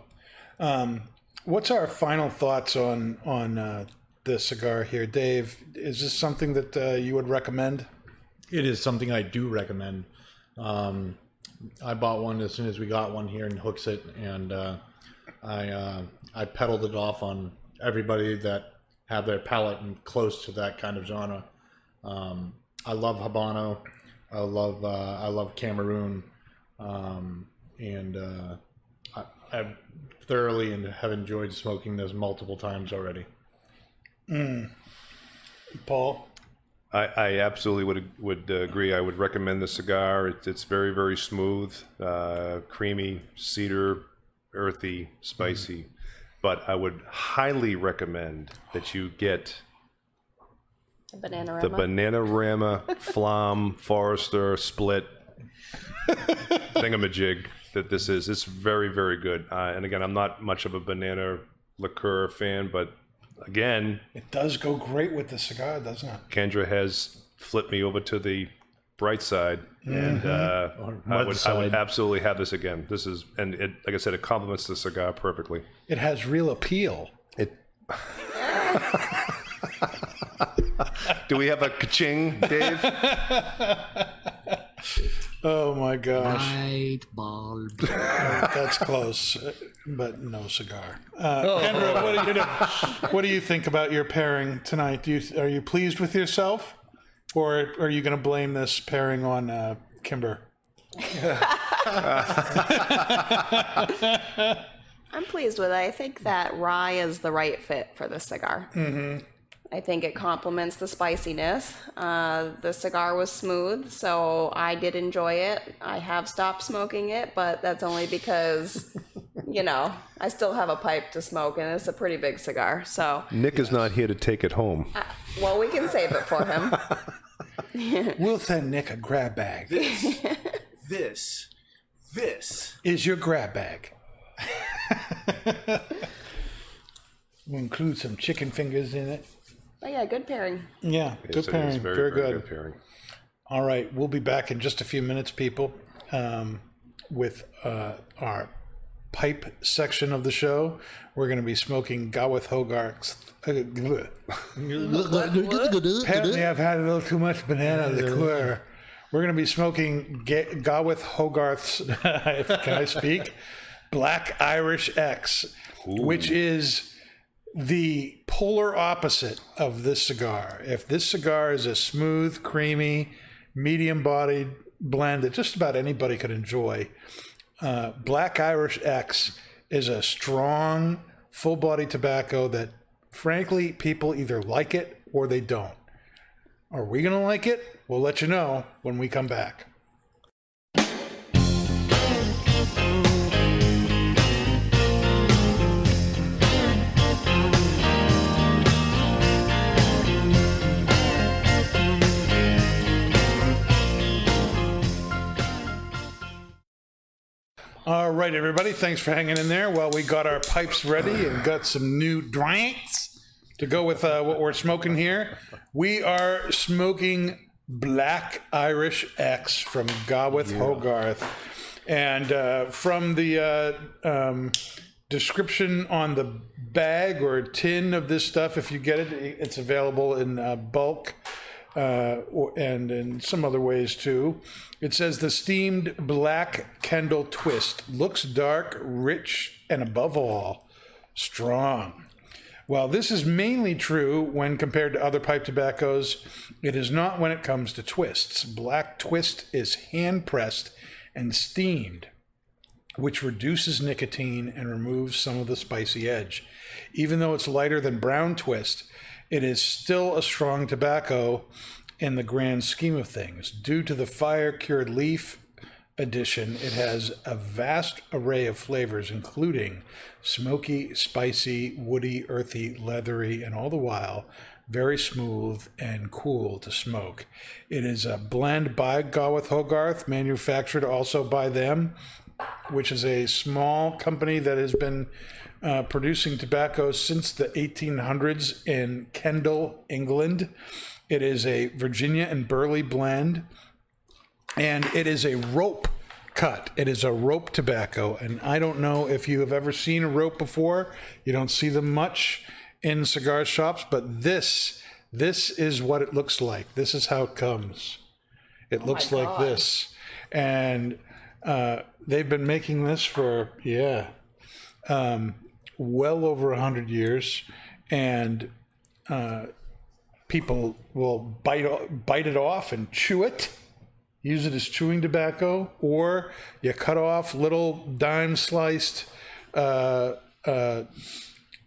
Um, what's our final thoughts on on uh, the cigar here, Dave? Is this something that uh, you would recommend? It is something I do recommend. Um, I bought one as soon as we got one here in Hooksett, and uh, I uh, I peddled it off on everybody that had their palate and close to that kind of genre. Um, I love Habano. I love uh, I love Cameroon, um, and uh, I, I thoroughly and have enjoyed smoking this multiple times already. Paul? I, I absolutely would would uh, agree. I would recommend the cigar. It, it's very very smooth, uh, creamy, cedar, earthy, spicy. But I would highly recommend that you get the Banana rama. the Bananarama Flam Forester Split thingamajig that this is. It's very very good. Uh, and again, I'm not much of a banana liqueur fan, but again, It does go great with the cigar, doesn't it? Kendra has flipped me over to the bright side, and uh, I, mud would, I would absolutely have this again. This is, and it, like I said, it complements the cigar perfectly. It has real appeal. It. Do we have a ka-ching, Dave? Oh my gosh, Light bulb. that's close, uh, but no cigar. Uh, Kendra, what do, you, what do you think about your pairing tonight? Do you are you pleased with yourself, or are you going to blame this pairing on uh, Kimber? I'm pleased with it. I think that rye is the right fit for the cigar. Mm-hmm. I think it complements the spiciness. Uh, the cigar was smooth, so I did enjoy it. I have stopped smoking it, but that's only because, you know, I still have a pipe to smoke, and it's a pretty big cigar. So, Nick is not here to take it home. well, we can save it for him. We'll send Nick a grab bag. This, this this Is your grab bag? we'll include some chicken fingers in it. But yeah, good pairing. Yeah, Yes, good it is. pairing. Very, good. pairing. All right, we'll be back in just a few minutes, people, um, with uh, our pipe section of the show. We're going to be smoking Gawith Hogarth's. Bleh. Apparently, I've had a little too much banana liqueur. We're going to be smoking Ga- Gawith Hogarth's. can I speak? Black Irish X, which is the polar opposite of this cigar. If this cigar is a smooth, creamy, medium bodied blend that just about anybody could enjoy, uh, Black Irish X is a strong, full bodied tobacco that, frankly, people either like it or they don't. Are we going to like it? We'll let you know when we come back. All right, everybody. Thanks for hanging in there while we got our pipes ready and got some new drinks to go with uh, what we're smoking here. We are smoking Black Irish X from Gawith Hogarth. And uh, from the uh, um, description on the bag or tin of this stuff, if you get it, it's available in uh, bulk uh, or- and in some other ways too. It says the steamed black Kendal twist looks dark, rich, and above all, strong. While this is mainly true when compared to other pipe tobaccos, it is not when it comes to twists. Black twist is hand pressed and steamed which reduces nicotine and removes some of the spicy edge. Even though it's lighter than brown twist, it is still a strong tobacco in the grand scheme of things. Due to the fire cured leaf edition, it has a vast array of flavors, including smoky, spicy, woody, earthy, leathery, and all the while very smooth and cool to smoke. It is a blend by Gawith Hogarth, manufactured also by them, which is a small company that has been uh, producing tobacco since the 1800s in Kendal, England. It is a Virginia and Burley blend, and it is a rope cut. It is a rope tobacco, and I don't know if you have ever seen a rope before. You don't see them much in cigar shops, but this this is what it looks like. This is how it comes. It looks like this, and uh, they've been making this for yeah, um, well over a hundred years, and uh, people will bite bite it off and chew it use it as chewing tobacco, or you cut off little dime sliced uh, uh,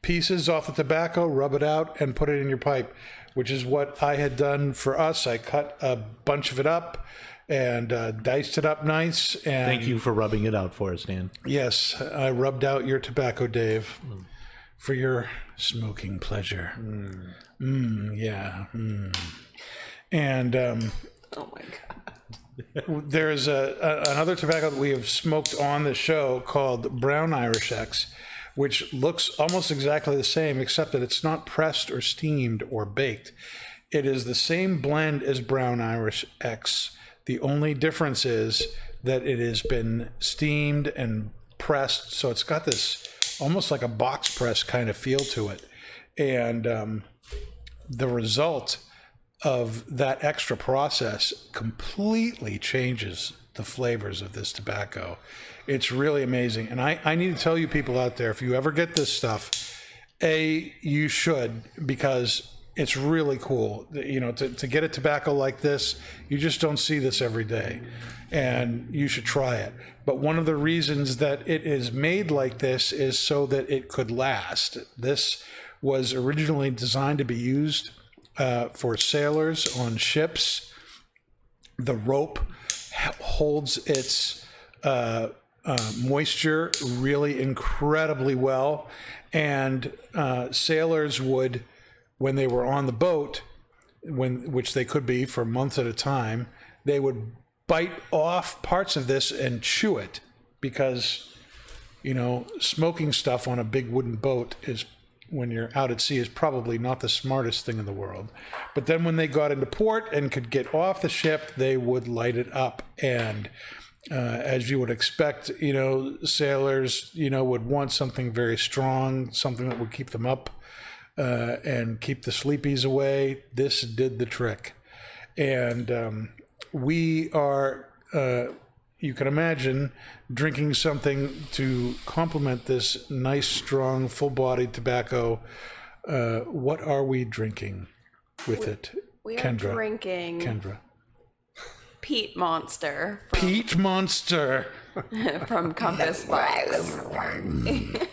pieces off the tobacco, rub it out, and put it in your pipe, which is what I had done for us. I cut a bunch of it up and uh, diced it up nice. And Thank you for rubbing it out for us, Dan. Yes, I rubbed out your tobacco, Dave, for your smoking pleasure. Mm, yeah. Mm. And um, Oh my god. There's a, a another tobacco that we have smoked on the show called Brown Irish X, which looks almost exactly the same, except that it's not pressed or steamed or baked. It is the same blend as Brown Irish X. The only difference is that it has been steamed and pressed, so it's got this almost like a box press kind of feel to it. And um, the result of that extra process completely changes the flavors of this tobacco. It's really amazing. And I, I need to tell you people out there if you ever get this stuff, A, you should because it's really cool. You know, to, to get a tobacco like this, you just don't see this every day. And you should try it. But one of the reasons that it is made like this is so that it could last. This was originally designed to be used uh, for sailors on ships. The rope holds its uh, uh, moisture really incredibly well, and uh, sailors would, when they were on the boat, when which they could be for months at a time, they would bite off parts of this and chew it because you know, smoking stuff on a big wooden boat is when you're out at sea is probably not the smartest thing in the world. But then when they got into port and could get off the ship, they would light it up. And uh, as you would expect, you know, sailors, you know, would want something very strong, something that would keep them up uh, and keep the sleepies away. This did the trick. And um, we are, uh, you can imagine, drinking something to complement this nice, strong, full bodied tobacco. Uh, what are we drinking with it? We are Kendra. drinking Kendra. Peat Monster from, Peat Monster. from Compass Box.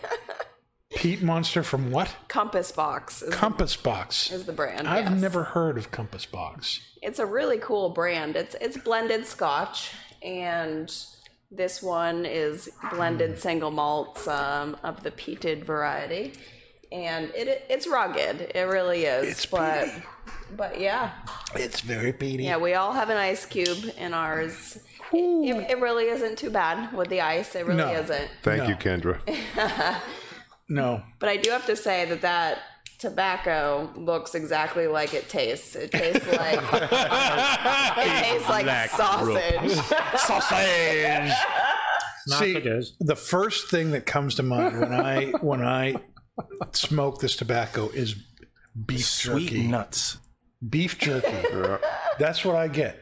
Peat Monster from what? Compass Box is, Compass Box. is the brand. I've yes. never heard of Compass Box. It's a really cool brand. It's it's blended Scotch, and this one is blended single malts um, of the peated variety, and it, it it's rugged. It really is. It's but peaty. but yeah, It's very peaty. yeah. We all have an ice cube in ours. It, it really isn't too bad with the ice. It really No. isn't. Thank No. you, Kendra. No. But I do have to say that that tobacco looks exactly like it tastes. It tastes like it tastes like sausage. Sausage. Not See, it is. the first thing that comes to mind when I when I smoke this tobacco is beef Sweet jerky. nuts. Beef jerky. That's what I get.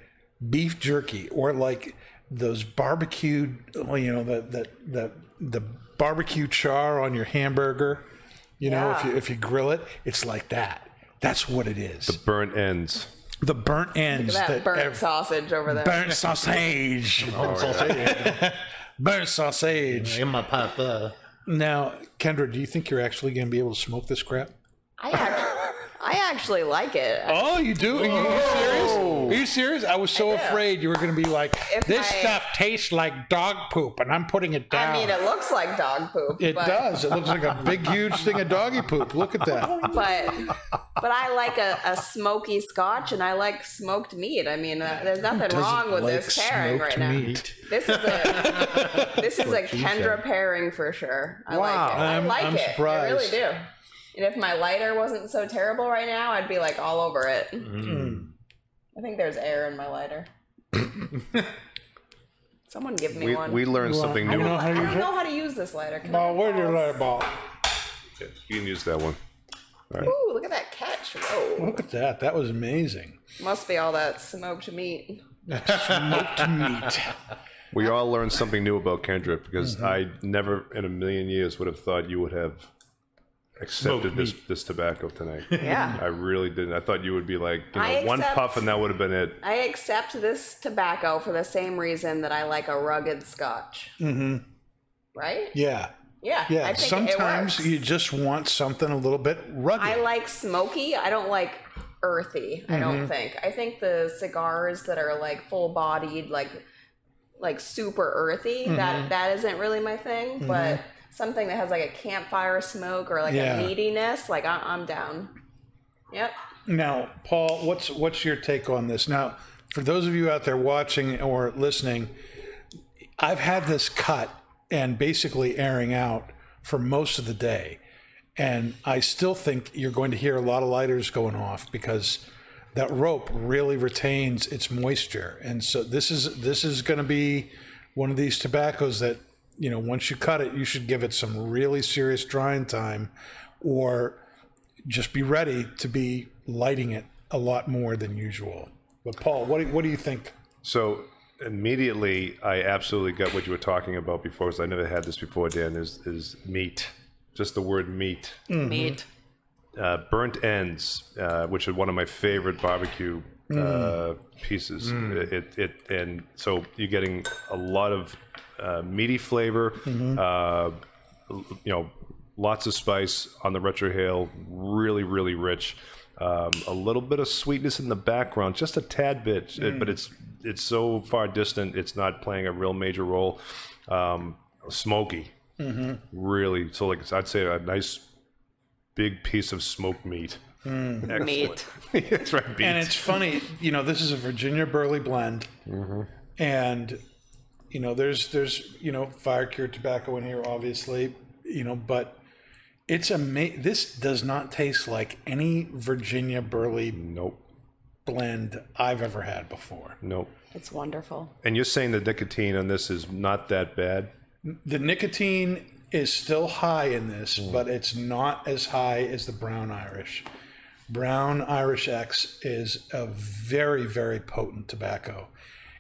Beef jerky, or like those barbecued, you know, the the the the barbecue char on your hamburger. You know, if you if you grill it, it's like that. That's what it is. The burnt ends. The burnt ends That burnt ev- sausage over there. burnt sausage. Oh, burnt sausage. In my papa. Now, Kendra, do you think you're actually going to be able to smoke this crap? I actually, I actually like it. Oh, you do? Are you, are you serious? Are you serious? I was so do. afraid you were going to be like, If this I- stuff tastes like dog poop, and I'm putting it down. I mean, it looks like dog poop. It but, does. It looks like a big, huge thing of doggy poop. Look at that. But but I like a, a smoky scotch, and I like smoked meat. I mean, uh, there's nothing wrong with this pairing right now. meat. This is a this is a Kendra pairing for sure. I Wow. like it. I I'm- like I'm it. I surprised. really do. And if my lighter wasn't so terrible right now, I'd be like all over it. Mm. I think there's air in my lighter. Someone give me We, one. we learned something I new. know how I to don't it. know how to use this lighter. Can I Ball, where's your pause? lighter ball? You can use that one. Ooh, look at that catch. Whoa. Look at that. That was amazing. Must be all that smoked meat. Smoked meat. We all learned something new about Kendrick because Mm-hmm. I never in a million years would have thought you would have accepted this this tobacco tonight. Yeah. I really didn't. I thought you would be like, you know, I one accept- puff and that would have been it. I accept this tobacco for the same reason that I like a rugged scotch. Mm-hmm. Right? Yeah. Yeah. Yeah. I think Sometimes it works. you just want something a little bit rugged. I like smoky. I don't like earthy. I Mm-hmm. don't think. I think the cigars that are like full bodied, like like super earthy, Mm-hmm. that that isn't really my thing. But something that has like a campfire smoke or like Yeah. a meatiness, like I, I'm down. Yep. Now, Paul, what's what's your take on this? Now, for those of you out there watching or listening, I've had this cut and basically airing out for most of the day, and I still think you're going to hear a lot of lighters going off because that rope really retains its moisture, and so this is this is going to be one of these tobaccos that you know once you cut it, you should give it some really serious drying time, or just be ready to be lighting it a lot more than usual. But Paul, what do, what do you think? So immediately, I absolutely got what you were talking about before because I never had this before. Dan is is meat, just the word meat. Meat. uh, burnt ends, uh, which is one of my favorite barbecue uh, pieces. It, it and so you're getting a lot of uh, meaty flavor. Uh, you know, lots of spice on the retrohale. Really, really rich. Um, a little bit of sweetness in the background, just a tad bit, it- but it's it's so far distant. It's not playing a real major role. Um, smoky, really. So like I'd say a nice big piece of smoked meat. Excellent. Meat. That's right, meat. And it's funny, you know, this is a Virginia Burley blend, and you know, there's there's you know fire cured tobacco in here, obviously, you know, but it's ama- This does not taste like any Virginia Burley nope, blend I've ever had before. nope. It's wonderful. And you're saying the nicotine on this is not that bad? The nicotine is still high in this, mm. but it's not as high as the Brown Irish. Brown Irish X is a very, very potent tobacco.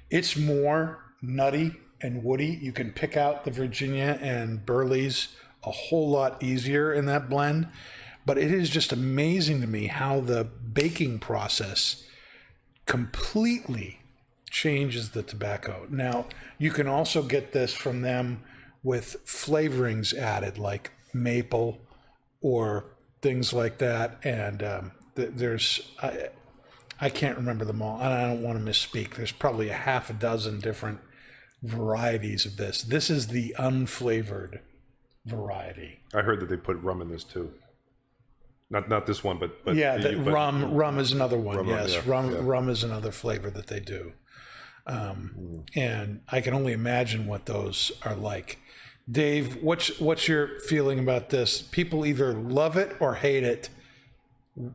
It's more nutty and woody. You can pick out the Virginia and Burleys a whole lot easier in that blend. But it is just amazing to me how the baking process completely changes the tobacco. Now, you can also get this from them with flavorings added, like maple or things like that. And um, th- there's, I, I can't remember them all, and I don't want to misspeak. There's probably a half a dozen different varieties of this. This is the unflavored variety. I heard that they put rum in this too. Not not this one, but, but yeah, the- the, but- rum rum is another one. Rum, yes, yeah, rum yeah. rum is another flavor that they do. Um, and I can only imagine what those are like. Dave, what's what's your feeling about this? People either love it or hate it.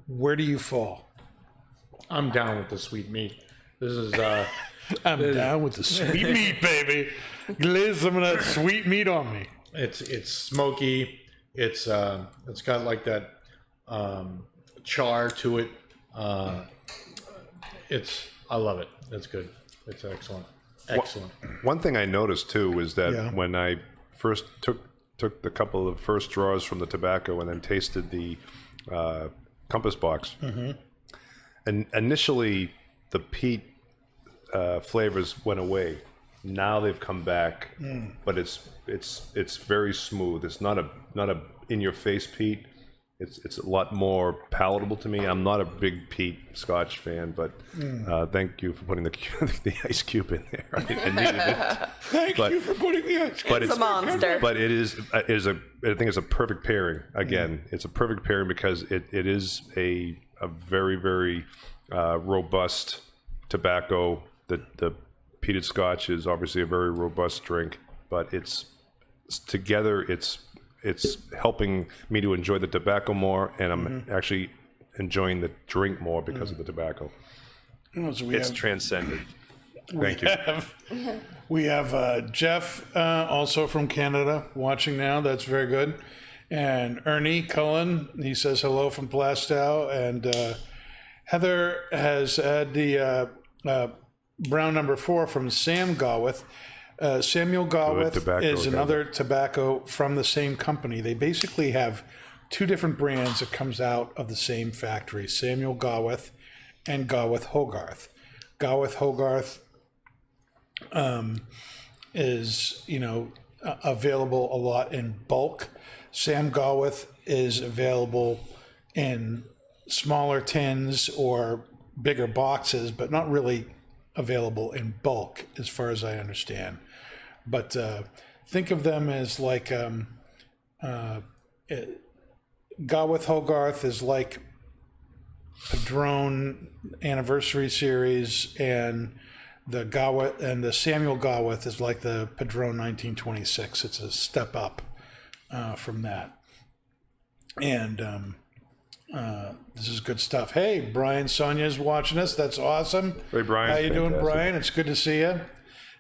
Where do you fall? I'm down with the sweet meat. This is uh, I'm down with the sweet meat, baby. Glaze some of that sweet meat on me. it's it's smoky. It's uh, it's got like that um, char to it. Uh, it's I love it. It's good. It's excellent. Excellent. One thing I noticed too was that Yeah. when I first took took the couple of first draws from the tobacco and then tasted the uh, compass box, Mm-hmm. and initially the peat uh, flavors went away. Now they've come back, Mm. but it's it's it's very smooth. It's not a not a in your face peat. it's it's a lot more palatable to me. I'm not a big peat Scotch fan, but uh, thank you for putting the the ice cube in there. I, I needed it. Thank But- you for putting the ice cream. But It's a monster. But it is it is a I think it's a perfect pairing. Again, it's a perfect pairing because it, it is a a very very uh, robust tobacco. The the peated Scotch is obviously a very robust drink, but it's together. It's it's helping me to enjoy the tobacco more, and I'm actually enjoying the drink more because of the tobacco. Oh, so we It's have, transcended. Thank you. have- we have uh, Jeff, uh, also from Canada, watching now. That's very good. And Ernie Cullen, he says hello from Plaistow. And uh, Heather has had the uh, uh, brown number four from Sam Gawith. Uh, Samuel Gawith is guy. another tobacco from the same company. They basically have two different brands that comes out of the same factory: Samuel Gawith and Gawith Hogarth. Gawith Hogarth um, is you know uh, available a lot in bulk. Sam Gawith is available in smaller tins or bigger boxes, but not really available in bulk, as far as I understand. But uh, think of them as like um, uh, it, Gawith Hogarth is like Padron Anniversary Series, and the Gawith and the Samuel Gawith is like the Padron 1926. It's a step up uh, from that, and um, uh, this is good stuff. Hey, Brian Sonia's watching us. That's awesome. Hey, Brian. How you doing, Fantastic. Brian? It's good to see you.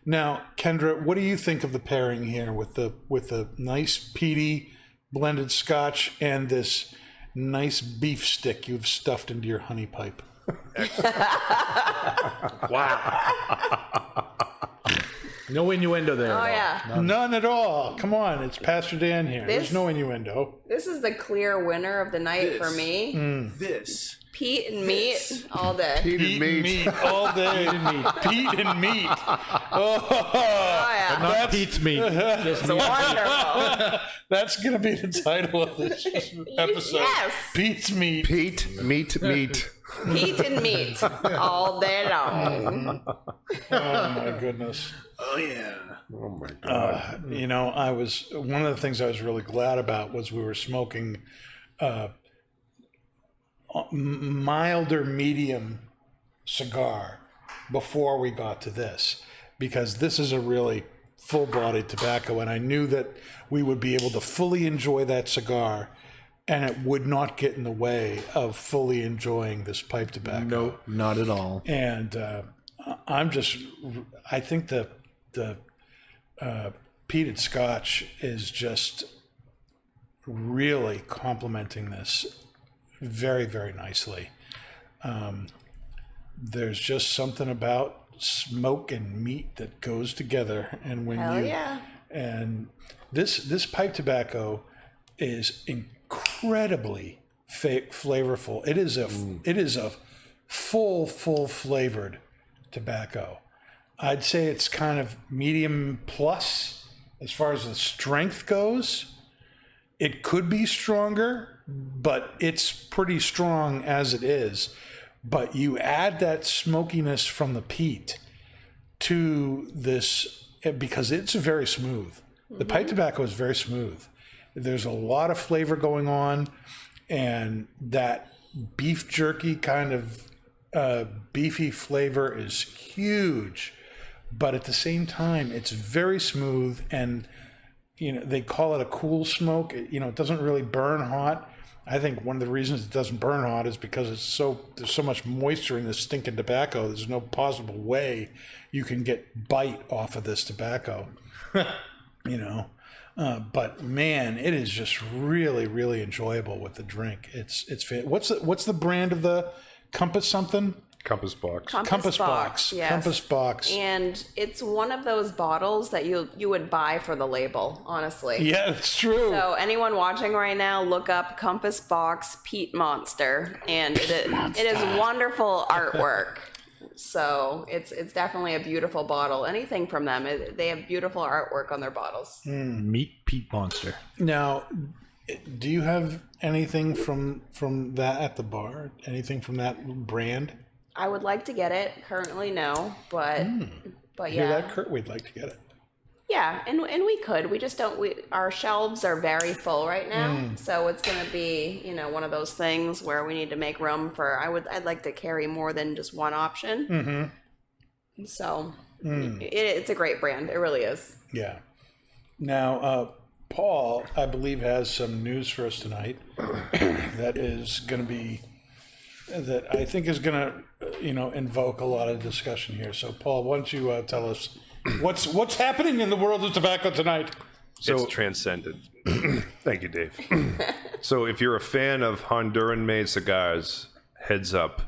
Now, Kendra, what do you think of the pairing here with the with the nice peaty blended Scotch and this nice beef stick you've stuffed into your honey pipe? No innuendo there. Oh at all. yeah, None at all. Come on, it's Pastor Dan here. There's no innuendo. this is the clear winner of the night for This. me. Mm. This. Pete and meat all day. Pete and meat all day. Pete and meat. Pete and meat. Oh, Oh yeah, Not Pete's meat. Just meat. wonderful. that's gonna be the title of this episode. Yes. Pete's meat. Pete, meat, meat. Pete and meat all day long. Oh my goodness. Oh yeah. Oh my god. you know, I was one of the things I was really glad about was we were smoking uh, milder medium cigar before we got to this because this is a really full-bodied tobacco and I knew that we would be able to fully enjoy that cigar and it would not get in the way of fully enjoying this pipe tobacco Nope, not at all. and uh, I'm just I think the the uh, peated Scotch is just really complementing this very very nicely. Um, there's just something about smoke and meat that goes together, and when Hell you yeah. and this this pipe tobacco is incredibly fa- flavorful. It is a it is a full full flavored tobacco. I'd say it's kind of medium plus as far as the strength goes. It could be stronger, but it's pretty strong as it is. But you add that smokiness from the peat to this eh, because it's very smooth. The pipe tobacco is very smooth. There's a lot of flavor going on, and that beef jerky kind of uh, beefy flavor is huge. But at the same time, it's very smooth, and you know they call it a cool smoke. It- you know, it doesn't really burn hot. I think one of the reasons it doesn't burn hot is because it's so there's so much moisture in this stinking tobacco. There's no possible way you can get bite off of this tobacco. you know, uh, but man, it is just really really enjoyable with the drink. It's it's what's the what's the brand of the Compass something Compass box. Compass, Compass box. box yes. Compass box. And it's one of those bottles that you you would buy for the label, honestly. Yeah, it's true. So anyone watching right now, look up Compass Box Peat Monster, and it is, it is wonderful artwork. So it's it's definitely a beautiful bottle. Anything from them, it, they have beautiful artwork on their bottles. Hmm. Meat Pete Monster. Now, Do you have anything from from that at the bar? Anything from that brand? I would like to get it. Currently, no, but but Hear yeah, that, Kurt? We'd like to get it. yeah, and and we could. We just don't. We our shelves are very full right now, so it's gonna be you know one of those things where we need to make room for. I would. I'd like to carry more than just one option. Mm-hmm. So it, it's a great brand. It really is. Yeah. Now, uh, Paul, I believe, has some news for us tonight that is going to be that I think is going to, you know, invoke a lot of discussion here. So, Paul, why don't you uh, tell us what's what's happening in the world of tobacco tonight? it's transcendent. Thank you, Dave. so, if you're a fan of Honduran-made cigars, heads up.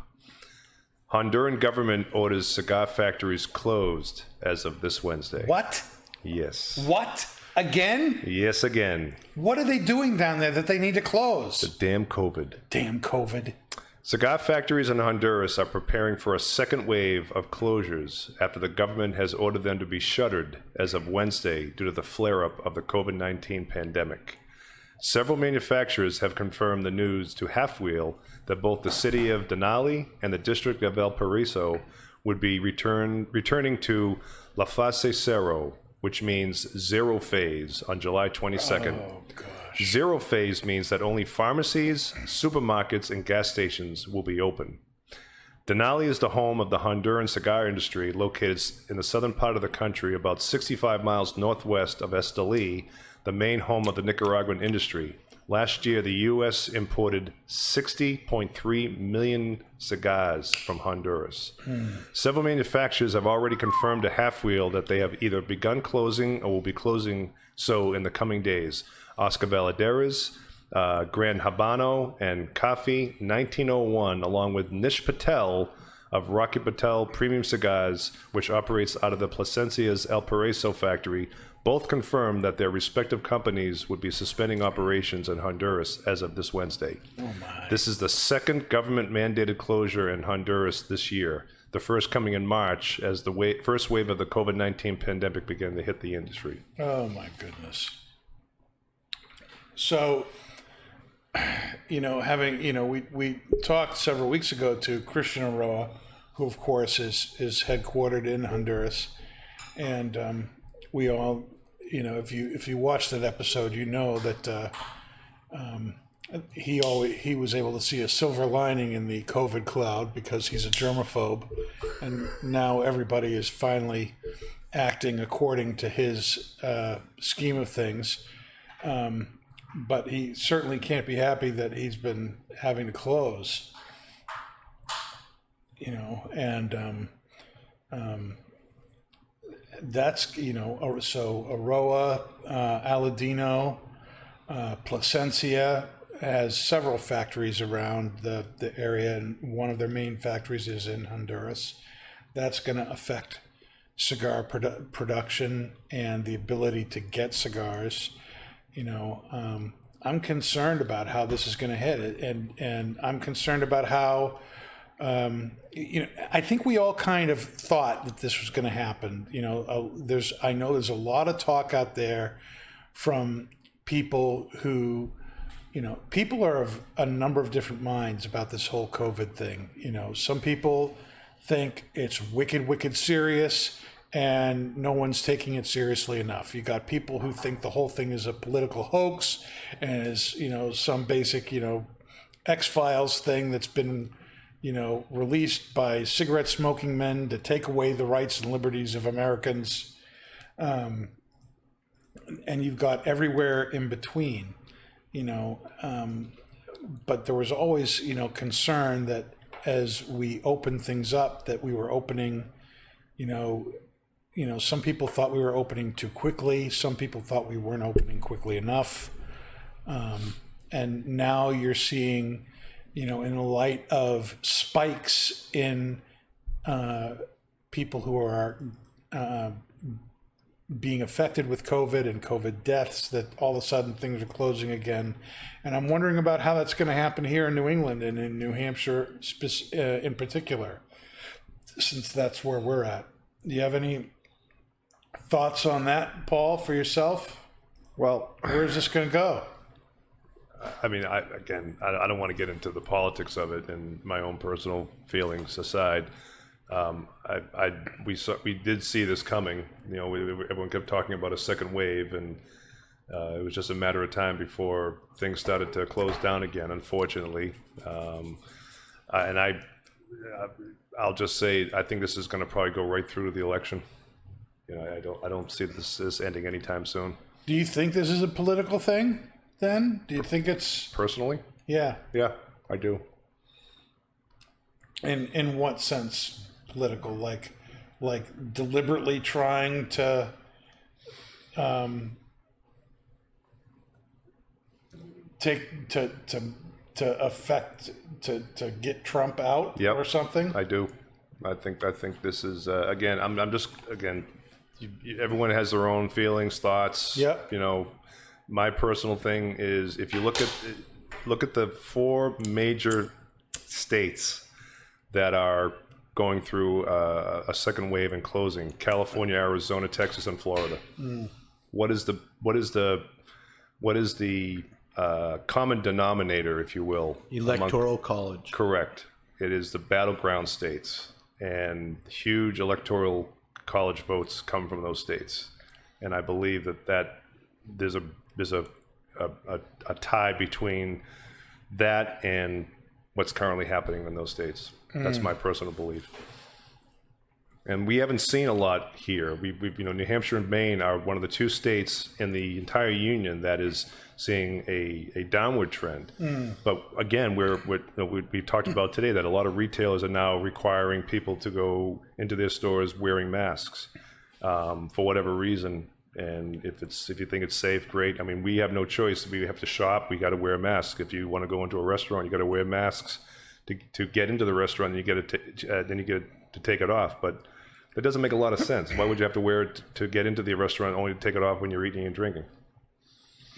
Honduran government orders cigar factories closed as of this Wednesday. What? Yes. What? Again? Yes, again. What are they doing down there that they need to close? The damn COVID. Damn COVID. Cigar factories in Honduras are preparing for a second wave of closures after the government has ordered them to be shuttered as of Wednesday due to the flare up of the COVID 19 pandemic. Several manufacturers have confirmed the news to Half Wheel that both the city of Danlí and the district of El Paraiso would be return, returning to La Fase Cero, which means zero phase, on July 22nd. Oh. Zero phase means that only pharmacies, supermarkets, and gas stations will be open. Danlí is the home of the Honduran cigar industry, located in the southern part of the country, about 65 miles northwest of Esteli, the main home of the Nicaraguan industry. Last year, the U.S. imported 60.3 million cigars from Honduras. Several manufacturers have already confirmed to Half Wheel that they have either begun closing or will be closing so in the coming days. Oscar Valladares, uh, Grand Habano, and Kafie 1901, along with Nish Patel of Rocky Patel Premium Cigars, which operates out of the Plasencia's El Paraiso factory, both confirmed that their respective companies would be suspending operations in Honduras as of this Wednesday. This is the second government mandated closure in Honduras this year, the first coming in March as the wa- first wave of the COVID 19 pandemic began to hit the industry. Oh my goodness. So, you know, having you know, we we talked several weeks ago to Christian Eiroa, who of course is is headquartered in Honduras, and um, we all, you know, if you if you watch that episode, you know that. Uh, um, he always he was able to see a silver lining in the COVID cloud because he's a germaphobe, and now everybody is finally acting according to his uh, scheme of things. Um, but he certainly can't be happy that he's been having to close. You know, and um, um, that's you know so Eiroa, uh, Aladino, uh, Plasencia has several factories around the, the area, and one of their main factories is in Honduras. That's going to affect cigar produ- production and the ability to get cigars. You know, um, I'm concerned about how this is going to hit, and and I'm concerned about how um, you know, I think we all kind of thought that this was going to happen. You know, uh, there's, I know there's a lot of talk out there from people who, you know, people are of a number of different minds about this whole COVID thing. You know, some people think it's wicked, wicked serious and no one's taking it seriously enough. You got people who think the whole thing is a political hoax and is, you know, some basic, you know, X Files thing that's been, you know, released by cigarette smoking men to take away the rights and liberties of Americans. Um, and you've got everywhere in between, you know. Um, but there was always, you know, concern that as we opened things up, that we were opening, you know, you know, some people thought we were opening too quickly. Some people thought we weren't opening quickly enough. Um, and now you're seeing, you know, in the light of spikes in uh, people who are uh, being affected with COVID and COVID deaths, that all of a sudden things are closing again. And I'm wondering about how that's going to happen here in New England and in New Hampshire uh, in particular, since that's where we're at. Do you have any thoughts on that, Paul, for yourself? Well, Where's this going to go? I mean, I, again, I, I don't want to get into the politics of it and my own personal feelings aside. Um, I, I, we saw, we did see this coming. You know, we, we- everyone kept talking about a second wave, and uh, it was just a matter of time before things started to close down again. Unfortunately, um, and I, uh, I'll just say, I think this is going to probably go right through to the election. You know, I don't, I don't see this, this ending anytime soon. Do you think this is a political thing? Then do you think it's Personally, yeah? yeah, I do. In in what sense political? Like like deliberately trying to um take to to to affect to to get Trump out Yep. or something? I do. I think I think this is uh, again. I'm I'm just again. You, everyone has their own feelings, thoughts. Yep. You know, my personal thing is if you look at look at the four major states that are going through uh, a second wave and closing: California, Arizona, Texas, and Florida. What is the what is the what is the uh, common denominator, if you will, among- Electoral college. Correct. It is the battleground states, and huge electoral college votes come from those states. And I believe that, that there's a there's a, a, a, a tie between that and what's currently happening in those states. That's mm. my personal belief. And we haven't seen a lot here. We, we, you know, New Hampshire and Maine are one of the two states in the entire union that is seeing a, a downward trend. But again, we're, we're we, we talked about today that a lot of retailers are now requiring people to go into their stores wearing masks um, for whatever reason. And if it's if you think it's safe, great. I mean, we have no choice. We have to shop. We got to wear a mask. If you want to go into a restaurant, you got to wear masks to, to get into the restaurant. You get it. To, uh, then you get to take it off. But that doesn't make a lot of sense. Why would you have to wear it to get into the restaurant only to take it off when you're eating and drinking?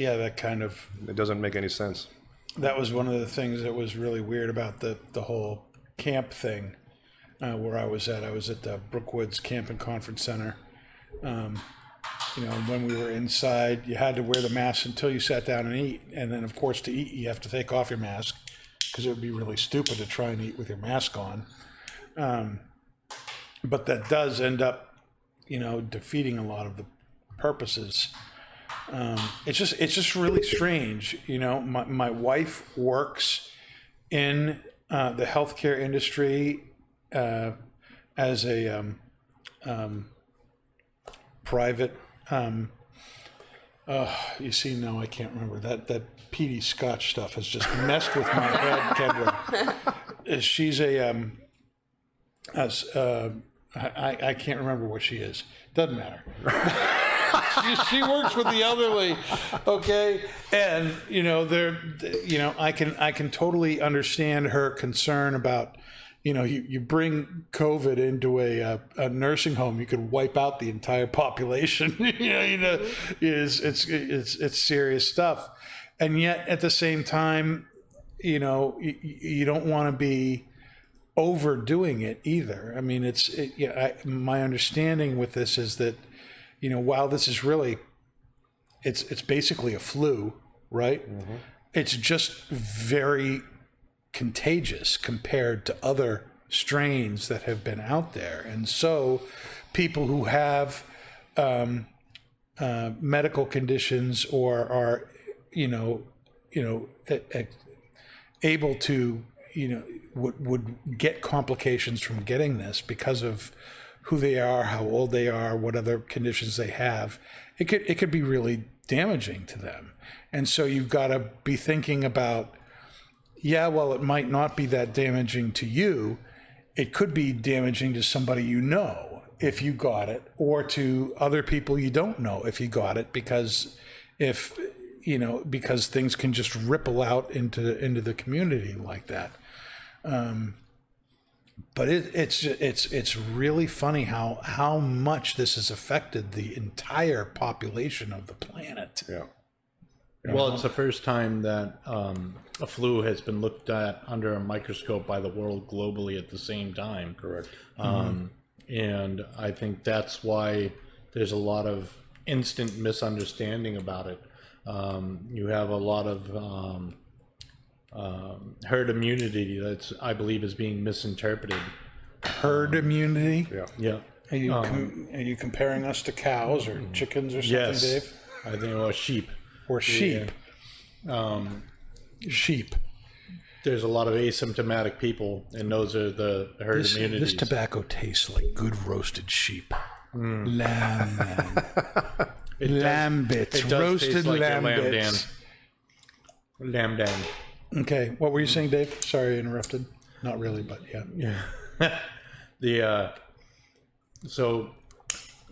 Yeah, that kind of It doesn't make any sense. that was one of the things that was really weird about the the whole camp thing uh, where I was at. I was at the Brookwoods Camp and Conference Center. Um, you know, when we were inside, you had to wear the mask until you sat down and eat, and then of course to eat you have to take off your mask because it would be really stupid to try and eat with your mask on. Um, but that does end up, you know, defeating a lot of the purposes it's just it's just really strange you know my, my wife works in uh, the healthcare industry uh, as a um, um, private um, uh, you see now i can't remember. That that PD Scotch stuff has just messed with my head kendra. Uh, she's a um, as uh, I, I can't remember what she is. Doesn't matter she, she works with the elderly okay? And you know they're you know i can i can totally understand her concern about you know you, you bring covid into a, a, a nursing home you could wipe out the entire population you know you know it's it's it's it's serious stuff. And yet at the same time you know you, you don't want to be overdoing it either. I mean it's it, yeah I, my understanding with this is that you know, while this is really, it's it's basically a flu, right? It's just very contagious compared to other strains that have been out there, and so people who have um, uh, medical conditions or are, you know, you know, a- a- able to, you know, would would get complications from getting this because of who they are, how old they are, what other conditions they have. It could it could be really damaging to them. And so you've got to be thinking about yeah, well it might not be that damaging to you. It could be damaging to somebody you know if you got it or to other people you don't know if you got it because if you know because things can just ripple out into into the community like that um, but it, it's it's it's really funny how how much this has affected the entire population of the planet. Yeah. Well, it's the first time that um, a flu has been looked at under a microscope by the world globally at the same time. Correct. Um, And I think that's why there's a lot of instant misunderstanding about it. Um, you have a lot of um, um, herd immunity that's I believe is being misinterpreted. Herd immunity. Yeah. Yeah. Are you com- are you comparing us to cows or chickens or something, Yes. Dave? I think well sheep. Or sheep? Um, Sheep. there's a lot of asymptomatic people, and those are the herd This, immunities. this tobacco tastes like good roasted sheep. Lamb, man. It does- lamb bits, it does roasted taste like lamb, lamb bits. dan. Lamb dan. Okay, what were you saying, Dave? Sorry, I interrupted. Not really, but yeah. Yeah. the uh, so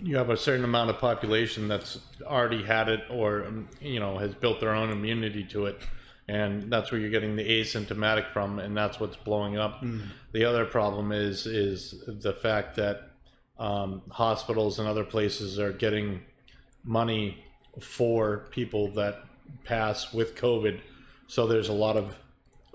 you have a certain amount of population that's already had it or um, you know has built their own immunity to it and that's where you're getting the asymptomatic from and that's what's blowing up the other problem is is the fact that um, hospitals and other places are getting money for people that pass with covid so there's a lot of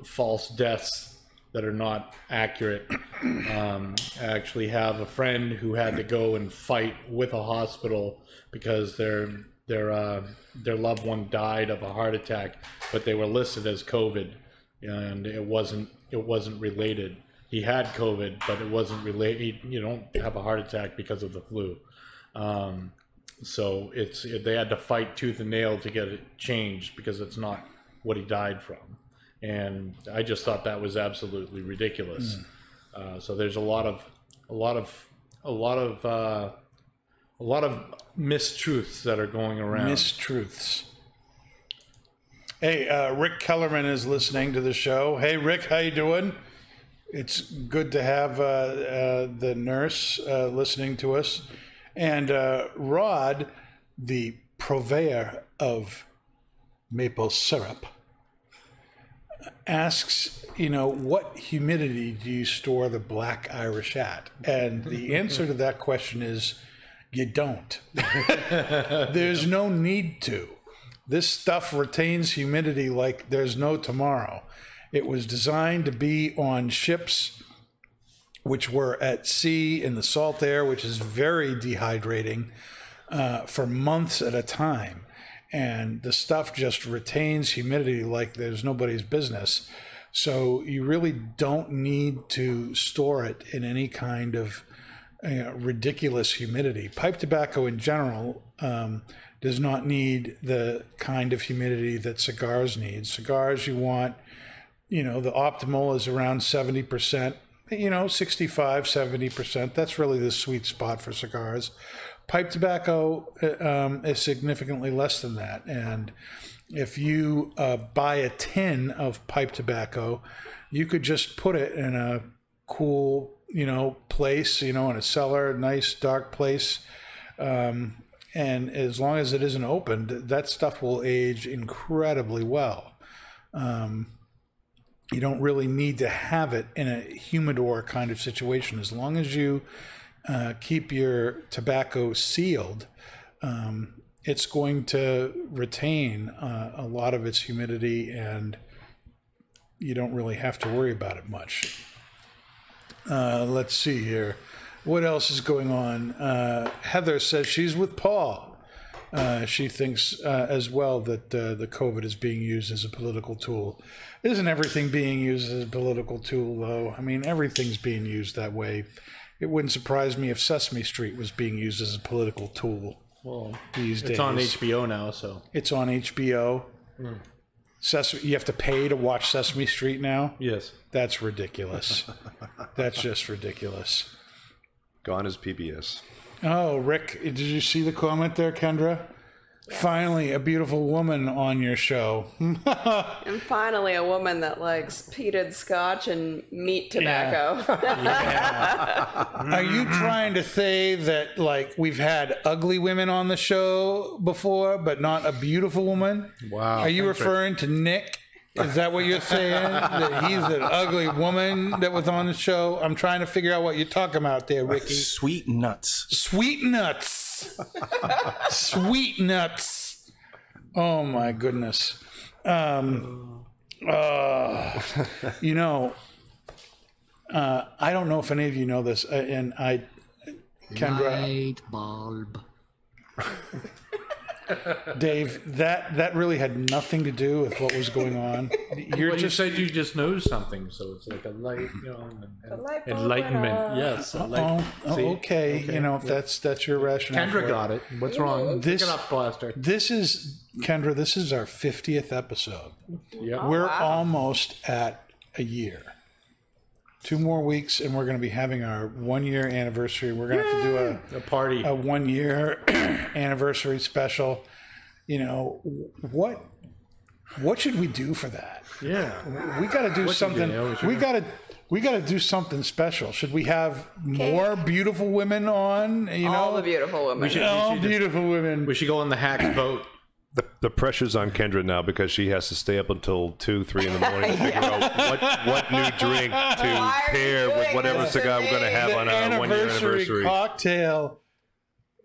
false deaths that are not accurate um, I actually have a friend who had to go and fight with a hospital because their their uh, their loved one died of a heart attack, but they were listed as COVID, and it wasn't it wasn't related. He had COVID, but it wasn't related. You don't have a heart attack because of the flu. Um, so it's they had to fight tooth and nail to get it changed because it's not what he died from, and I just thought that was absolutely ridiculous. Uh, so there's a lot of a lot of a lot of uh, a lot of mistruths that are going around. Mistruths. Hey, uh, Rick Kellerman is listening to the show. Hey, Rick, how you doing? It's good to have uh, uh, the nurse uh, listening to us, and uh, Rod, the purveyor of maple syrup, asks, you know, what humidity do you store the black Irish at? And the answer to that question is, you don't. There's no need to. This stuff retains humidity like there's no tomorrow. It was designed to be on ships which were at sea in the salt air, which is very dehydrating uh, for months at a time. And the stuff just retains humidity like there's nobody's business. So you really don't need to store it in any kind of you know, ridiculous humidity. Pipe tobacco in general um, does not need the kind of humidity that cigars need. Cigars, you want, you know, the optimal is around 70%, you know, 65, 70%. That's really the sweet spot for cigars. Pipe tobacco uh, um, is significantly less than that. And if you uh, buy a tin of pipe tobacco, you could just put it in a cool, you know, place, you know, in a cellar, nice dark place. Um, and as long as it isn't opened, that stuff will age incredibly well. Um, you don't really need to have it in a humidor kind of situation. As long as you uh, keep your tobacco sealed, um, it's going to retain uh, a lot of its humidity and you don't really have to worry about it much. Uh, let's see here. What else is going on? Uh, Heather says she's with Paul. Uh, she thinks uh, as well that uh, the COVID is being used as a political tool. Isn't everything being used as a political tool, though? I mean, everything's being used that way. It wouldn't surprise me if Sesame Street was being used as a political tool Well, these days. it's on HBO now, so It's on HBO. Sesame, you have to pay to watch Sesame Street now. yes. That's ridiculous. That's just ridiculous. Gone is PBS. Oh, Rick, did you see the comment there, Kendra? Finally, a beautiful woman on your show. And finally, a woman that likes peated scotch and meat tobacco. Are you trying to say that, like, we've had ugly women on the show before, but not a beautiful woman? Wow. Are you referring to Nick? Is that what you're saying? that he's an ugly woman that was on the show? I'm trying to figure out what you're talking about there, Ricky. Sweet nuts. Sweet nuts. Sweet nuts. Oh my goodness. Um, uh, you know, uh, I don't know if any of you know this, uh, and I, Kendra, Light bulb. Dave, that that really had nothing to do with what was going on. You're Well, just you said you just know something, so it's like a light, you know, and, and light enlightenment. Yes. a oh, light- oh, See? okay. You know, if that's that's your rationale. for Kendra got it. What's wrong? This- Pick it up, Blaster. This is Kendra. This is our fiftieth episode. Yep. We're almost at a year. Two more weeks, and we're going to be having our one year anniversary. We're going to have to do a a party. a one year anniversary special. You know what? What should we do for that? yeah. We got to do What something. do? We got to. We got to do something special. Should we have more beautiful women on? You know, All the beautiful women. should- all we should- beautiful women. We should go on the hack vote. The, the pressure's on Kendra now because she has to stay up until two, three in the morning to figure out what, what new drink to Why are you pair with whatever this to cigar we're going to me? have the on our one year anniversary. cocktail,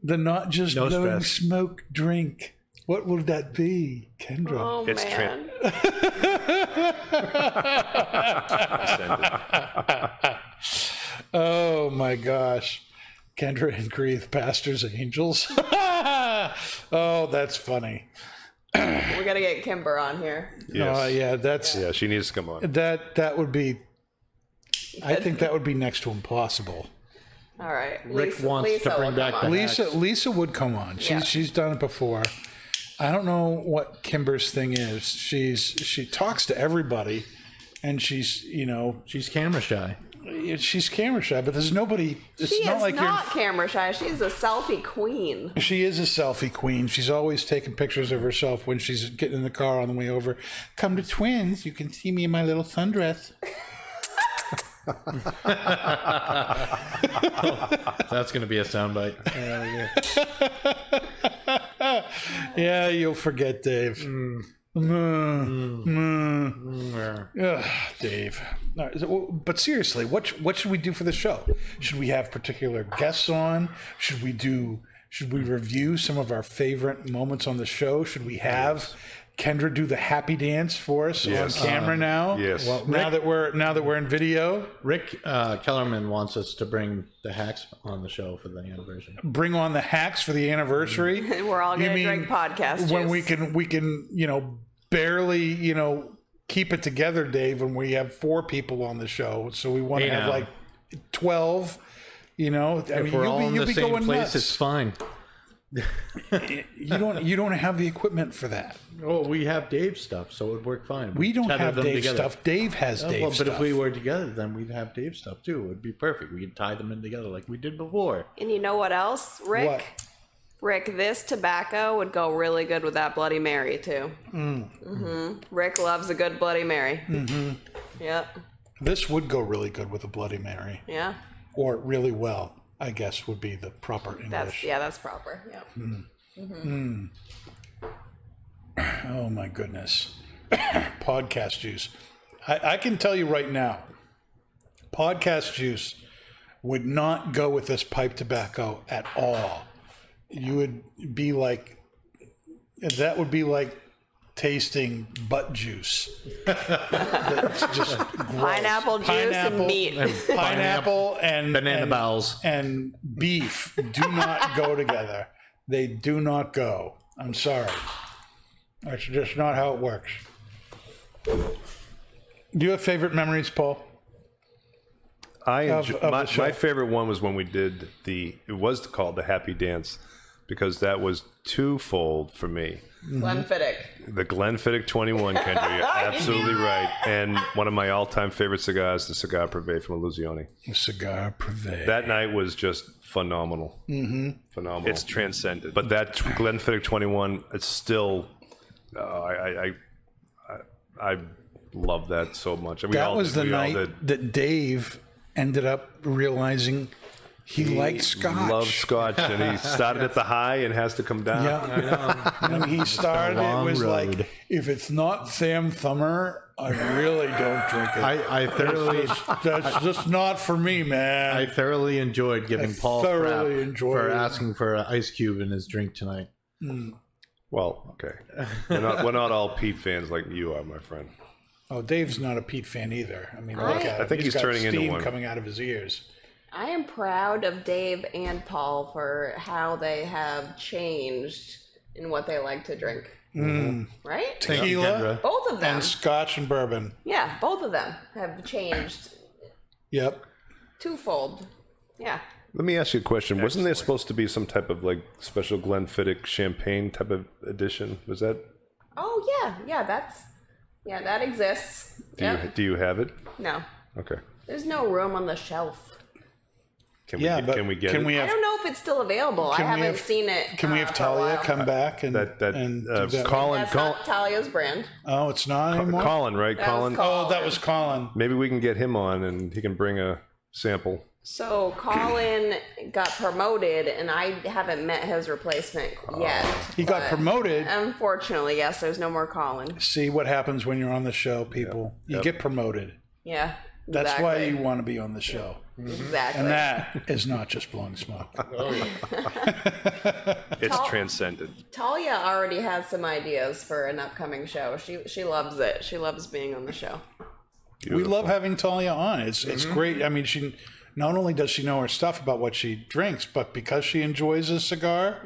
the not just No blowing stress. smoke drink. What will that be, Kendra? oh It's man. Oh my gosh. Kendra and Grief, pastors, angels. oh, that's funny. We're gonna get Kimber on here. Yes. Oh, yeah, that's Yeah, she needs to come on. that. That would be. I think that would be next to impossible. All right. Rick Lisa, wants to bring will back come the on. Lisa, Hacks. Lisa would come on. She's Yeah. she's done it before. I don't know what Kimber's thing is. She's she talks to everybody, and she's you know She's camera shy. She's camera shy, but there's nobody. It's She not is like not you're. camera shy. She's a selfie queen. She is a selfie queen. She's always taking pictures of herself when she's getting in the car on the way over. Come to Twins. You can see me in my little sundress. That's going to be a soundbite. Yeah, you'll forget, Dave. Mm. Mm. Ugh, Dave. All right, so- but seriously, what what should we do for the show? Should we have particular guests on? Should we do? Should we review some of our favorite moments on the show? Should we have Kendra do the happy dance for us Yes. on camera now? yes. Well, now that we're now that we're in video, Rick uh, Kellerman wants us to bring the hacks on the show for the anniversary. bring on the hacks for the anniversary. We're all gonna mean drink podcast when juice. we can we can you know barely you know keep it together dave when we have four people on the show so we want to Hey, have now. like 12 you know i If mean we're you'll all be, in you'll the same going place, nuts it's fine. you don't you don't have the equipment for that Oh, we have Dave stuff, so it would work fine. we don't Tether have them dave together. stuff dave has Oh, dave well, but stuff if we were together, then we'd have Dave stuff too. It would be perfect. We could tie them in together like we did before. and you know what else, Rick? What? Rick, this tobacco would go really good with that Bloody Mary too. Mm. hmm Rick loves a good Bloody Mary. Mm-hmm. Yep. this would go really good with a bloody mary Yeah. or really well i guess would be the proper english That's yeah. That's proper. Yep. Oh my goodness. podcast juice. I, I can tell you right now, podcast juice would not go with this pipe tobacco at all. You would be like, that would be like tasting butt juice. That's just gross. Pineapple juice and meat. Pineapple and Banana and, bowels. and beef do not go together. They do not go. I'm sorry. That's just not how it works. Do you have favorite memories, Paul? I Of- enjoy, of my, my favorite one was when we did the it was called the Happy Dance because that was twofold for me. Glenfiddich. The Glenfiddich 21, Kendra, you're absolutely right. And one of my all-time favorite cigars, the Cigar Privé from Illusione. Cigar Privé. That night was just phenomenal. Mm-hmm. Phenomenal. It's transcendent. but that Glenfiddich 21, it's still, uh, I, I, I, I, I love that so much. We that all was the We all night did. that Dave ended up realizing he, liked scotch. He loves scotch, and he started at the high and has to come down. Yeah. when he started, it was road. like, if it's not Sam Thummer, I really don't drink it. I, I thoroughly, That's just not for me, man. I thoroughly enjoyed giving I Paul thoroughly crap enjoyed for it. asking for an ice cube in his drink tonight. Hmm. Well, okay. We're not, we're not all peat fans like you are, my friend. oh, Dave's not a peat fan either. I mean, look I- at. I think he's got turning into steam one. coming out of his ears. I am proud of Dave and Paul for how they have changed in what they like to drink. Mm-hmm. Right? Tequila Both of them. and Scotch and bourbon. yeah, both of them have changed Yep. twofold. Yeah. Let me ask you a question. Wasn't there supposed to be some type of like special Glenfiddich champagne type of edition? Was that? Oh yeah, yeah. That's yeah, that exists. Do you do you have it? No, Okay. there's no room on the shelf. Can Yeah, we but can we get can it? we I don't know if it's still available. I haven't have- seen it. can we uh, have Talia come back and that that and uh, do that? Colin That's Colin not Talia's brand. Oh, it's not anymore. Colin right? That was Colin. Colin. Oh, that was Colin. Maybe we can get him on and he can bring a sample. So Colin got promoted, and I haven't met his replacement yet. He got promoted. Unfortunately, yes, there's no more Colin. See what happens when you're on the show, people. You get promoted. Yeah, That's why you want to be on the show. exactly. And that is not just blowing smoke. It's Tal- transcendent. Talia already has some ideas for an upcoming show. She she loves it. She loves being on the show. We love having Talia on. It's it's Mm-hmm. great. I mean, she not only does she know her stuff about what she drinks, but because she enjoys a cigar,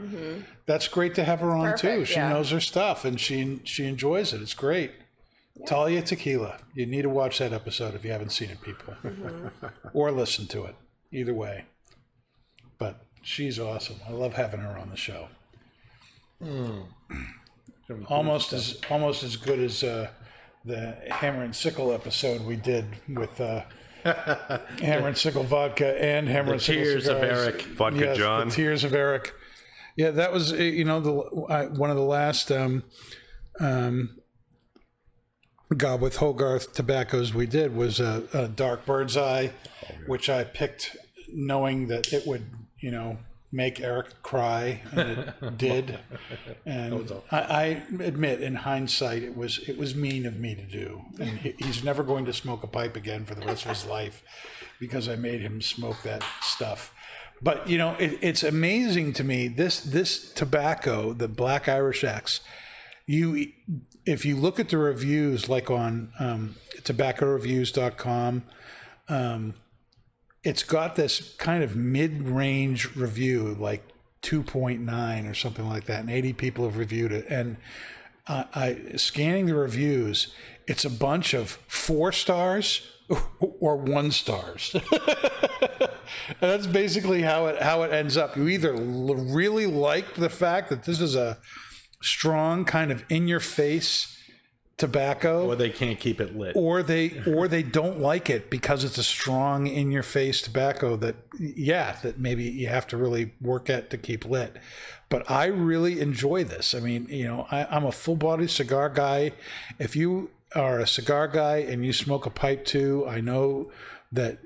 that's great to have her on too. Mm-hmm. She yeah. knows her stuff and she she enjoys it. It's great. Talia Tequila. You need to watch that episode if you haven't seen it, people, Mm-hmm. or listen to it. Either way, but she's awesome. I love having her on the show. almost as almost as good as uh, the Hammer and Sickle episode we did with uh, Hammer and Sickle vodka and Hammer and Sickle Tears of cigars. Eric. Vodka Yes, John. the Tears of Eric. Yeah, that was uh, you know the I, one of the last um, um, Gawith Hogarth tobaccos we did was a, a Dark Bird's Eye, which I picked knowing that it would you know make Eric cry, and it did. And I, I admit, in hindsight, it was it was mean of me to do. And he, he's never going to smoke a pipe again for the rest of his life because I made him smoke that stuff. But you know, it, it's amazing to me this this tobacco, the Black Irish X. You, if you look at the reviews, like on um, tobaccoreviews.com, um, it's got this kind of mid-range review, like 2.9 or something like that, and 80 people have reviewed it. And uh, I scanning the reviews, it's a bunch of four stars or one stars. That's basically how it how it ends up. You either really like the fact that this is a strong kind of in your face tobacco. Or they can't keep it lit. or they or they don't like it because it's a strong in your face tobacco that yeah that maybe you have to really work at to keep lit. But i really enjoy this. I mean you know I, i'm a full body cigar guy. If you are a cigar guy and you smoke a pipe too i know that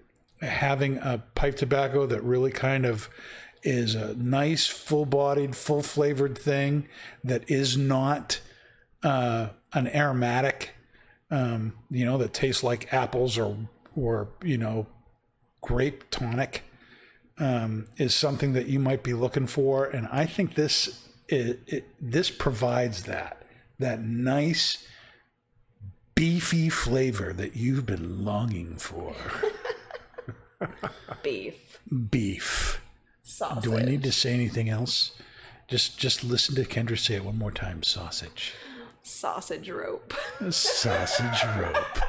having a pipe tobacco that really kind of is a nice full bodied full flavored thing that is not uh, an aromatic um, you know, that tastes like apples or or you know, grape tonic um, is something that you might be looking for, and I think this it, it, this provides that that nice beefy flavor that you've been longing for. Beef, Beef. Sausage. Do I need to say anything else? Just just listen to Kendra say it one more time. Sausage. sausage rope? sausage rope.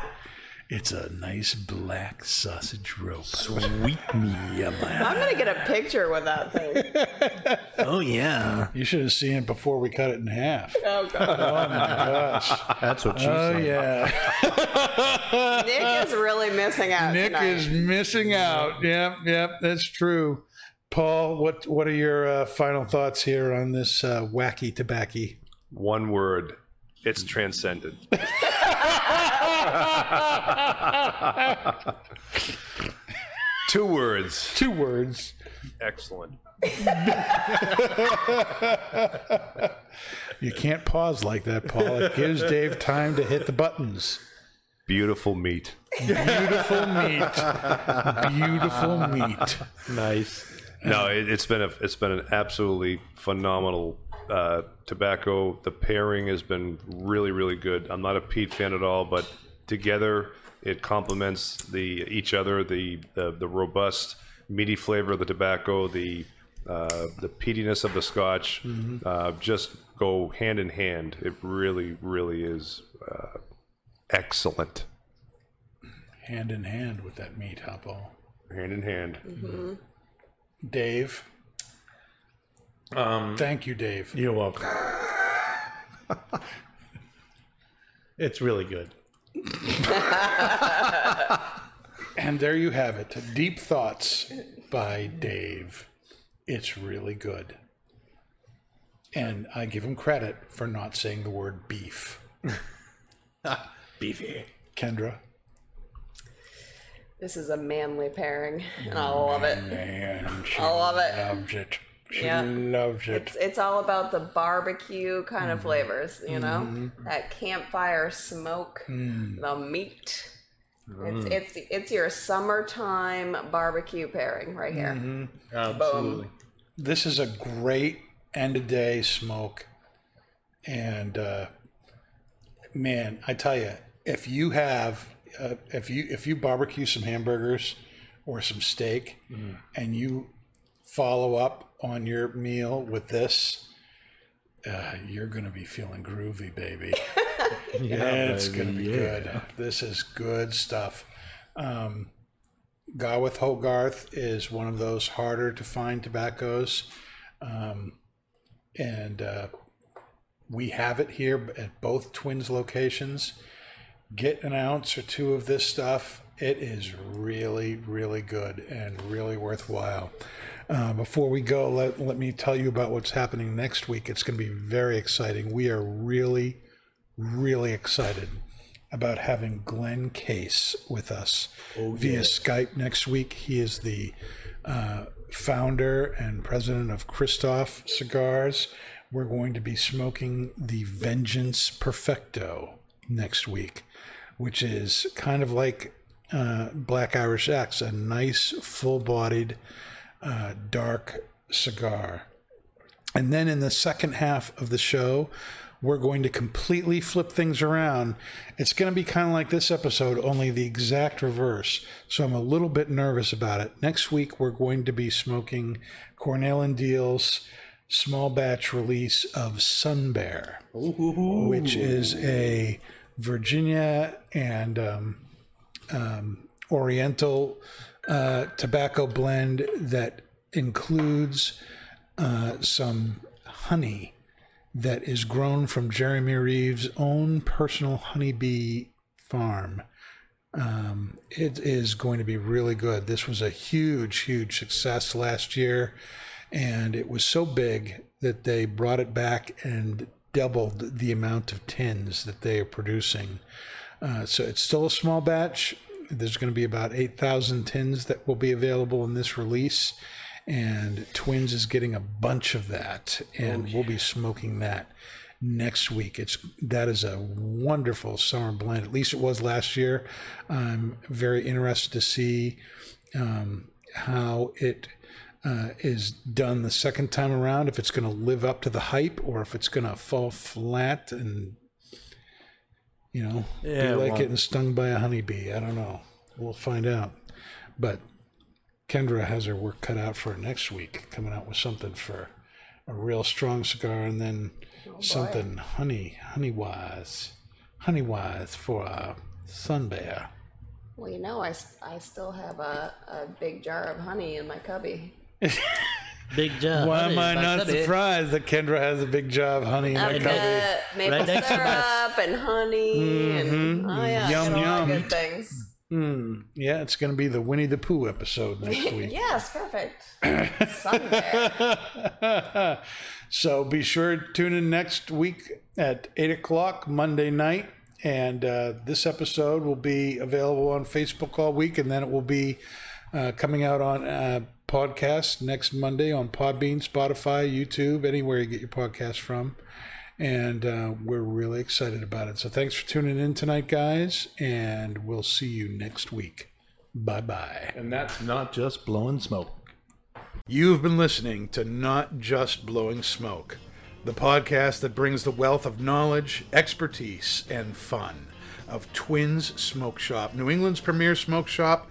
It's a nice black sausage rope. Sweet me, I'm gonna get a picture with that thing. Oh yeah, You should have seen it before we cut it in half. Oh god, Oh my gosh. that's what she Oh said. Oh yeah. Nick is really missing out Nick tonight. is missing out. Yep, yep, that's true. Paul, what what are your uh, final thoughts here on this uh, wacky tobacco? One word. It's transcendent. Two words. Two words. Excellent. You can't pause like that, Paul. It gives Dave time to hit the buttons. Beautiful meat. Beautiful meat. Beautiful meat. Nice. No, it, it's been a it's been an absolutely phenomenal uh, tobacco. The pairing has been really really good. I'm not a peat fan at all, but together it complements the each other. The the, the robust meaty flavor of the tobacco, the uh, the peatiness of the Scotch uh, just go hand in hand. It really, really is uh, excellent. Hand in hand with that meat, huh, Paul? Hand in hand. Dave. Um, Thank you, Dave. you're welcome. it's really good. And there you have it. Deep Thoughts by Dave. It's really good. And I give him credit for not saying the word beef. Beefy. Kendra. This is a manly pairing, and I love it. Man, she I love it. loves it. She Yeah. loves it. It's it's all about the barbecue kind of flavors, you know, Mm-hmm. that campfire smoke, Mm. the meat. It's it's it's your summertime barbecue pairing right here. Mm-hmm. Absolutely. this is a great end of day smoke and uh, man i tell you if you have uh, if you if you barbecue some hamburgers or some steak and you follow up on your meal with this uh, you're gonna be feeling groovy baby. Yeah, it's gonna be good. This is good stuff. Um, Gawith Hogarth is one of those harder to find tobaccos. Um, and uh, we have it here at both Twins locations. Get an ounce or two of this stuff. It is really, really good and really worthwhile. Uh, before we go, let, let me tell you about what's happening next week. It's going to be very exciting. We are really, really excited about having Glen Case with us via Skype next week. He is the uh, founder and president of Kristoff Cigars. We're going to be smoking the Vengeance Perfecto next week, which is kind of like uh, Black Irish X, a nice, full bodied, uh, dark cigar. And then in the second half of the show, we're going to completely flip things around. It's going to be kind of like this episode, only the exact reverse. So I'm a little bit nervous about it. Next week, we're going to be smoking Cornell and Diehl's small batch release of Sun Bear, which is a Virginia and um, um, Oriental uh, tobacco blend that includes uh, some honey that is grown from Jeremy Reeves' own personal honeybee farm. Um, it is going to be really good. This was a huge, huge success last year, and it was so big that they brought it back and doubled the amount of tins that they are producing. Uh, so it's still a small batch. There's going to be about 8,000 tins that will be available in this release. And Twins is getting a bunch of that, and we'll be smoking that next week. It's that is a wonderful summer blend. At least it was last year. I'm very interested to see um, how it uh, is done the second time around. If it's going to live up to the hype, or if it's going to fall flat and you know Yeah, be like well- getting stung by a honeybee. I don't know. We'll find out. But Kendra has her work cut out for next week, coming out with something for a real strong cigar, and then something honey, honey wise, honey wise for a sun bear. Well, you know, I, I still have a, a big jar of honey in my cubby. Big job. Why honey, am I not cubby. surprised that Kendra has a big job, honey, in my I've cubby? got maple Right next to my- syrup and honey and oh yeah, Yum, get all the yum. good things. Yeah, it's going to be the Winnie the Pooh episode next week. Yes, perfect. So be sure to tune in next week at 8 o'clock Monday night. And uh, this episode will be available on Facebook all week, and then it will be uh, coming out on uh, podcast next Monday on Podbean, Spotify, YouTube, anywhere you get your podcast from. And uh, we're really excited about it. So thanks for tuning in tonight, guys, and we'll see you next week. Bye bye. And that's Not just blowing smoke. You've been listening to Not Just Blowing Smoke, the podcast that brings the wealth of knowledge, expertise, and fun of Twins Smoke Shop, New England's premier smoke shop,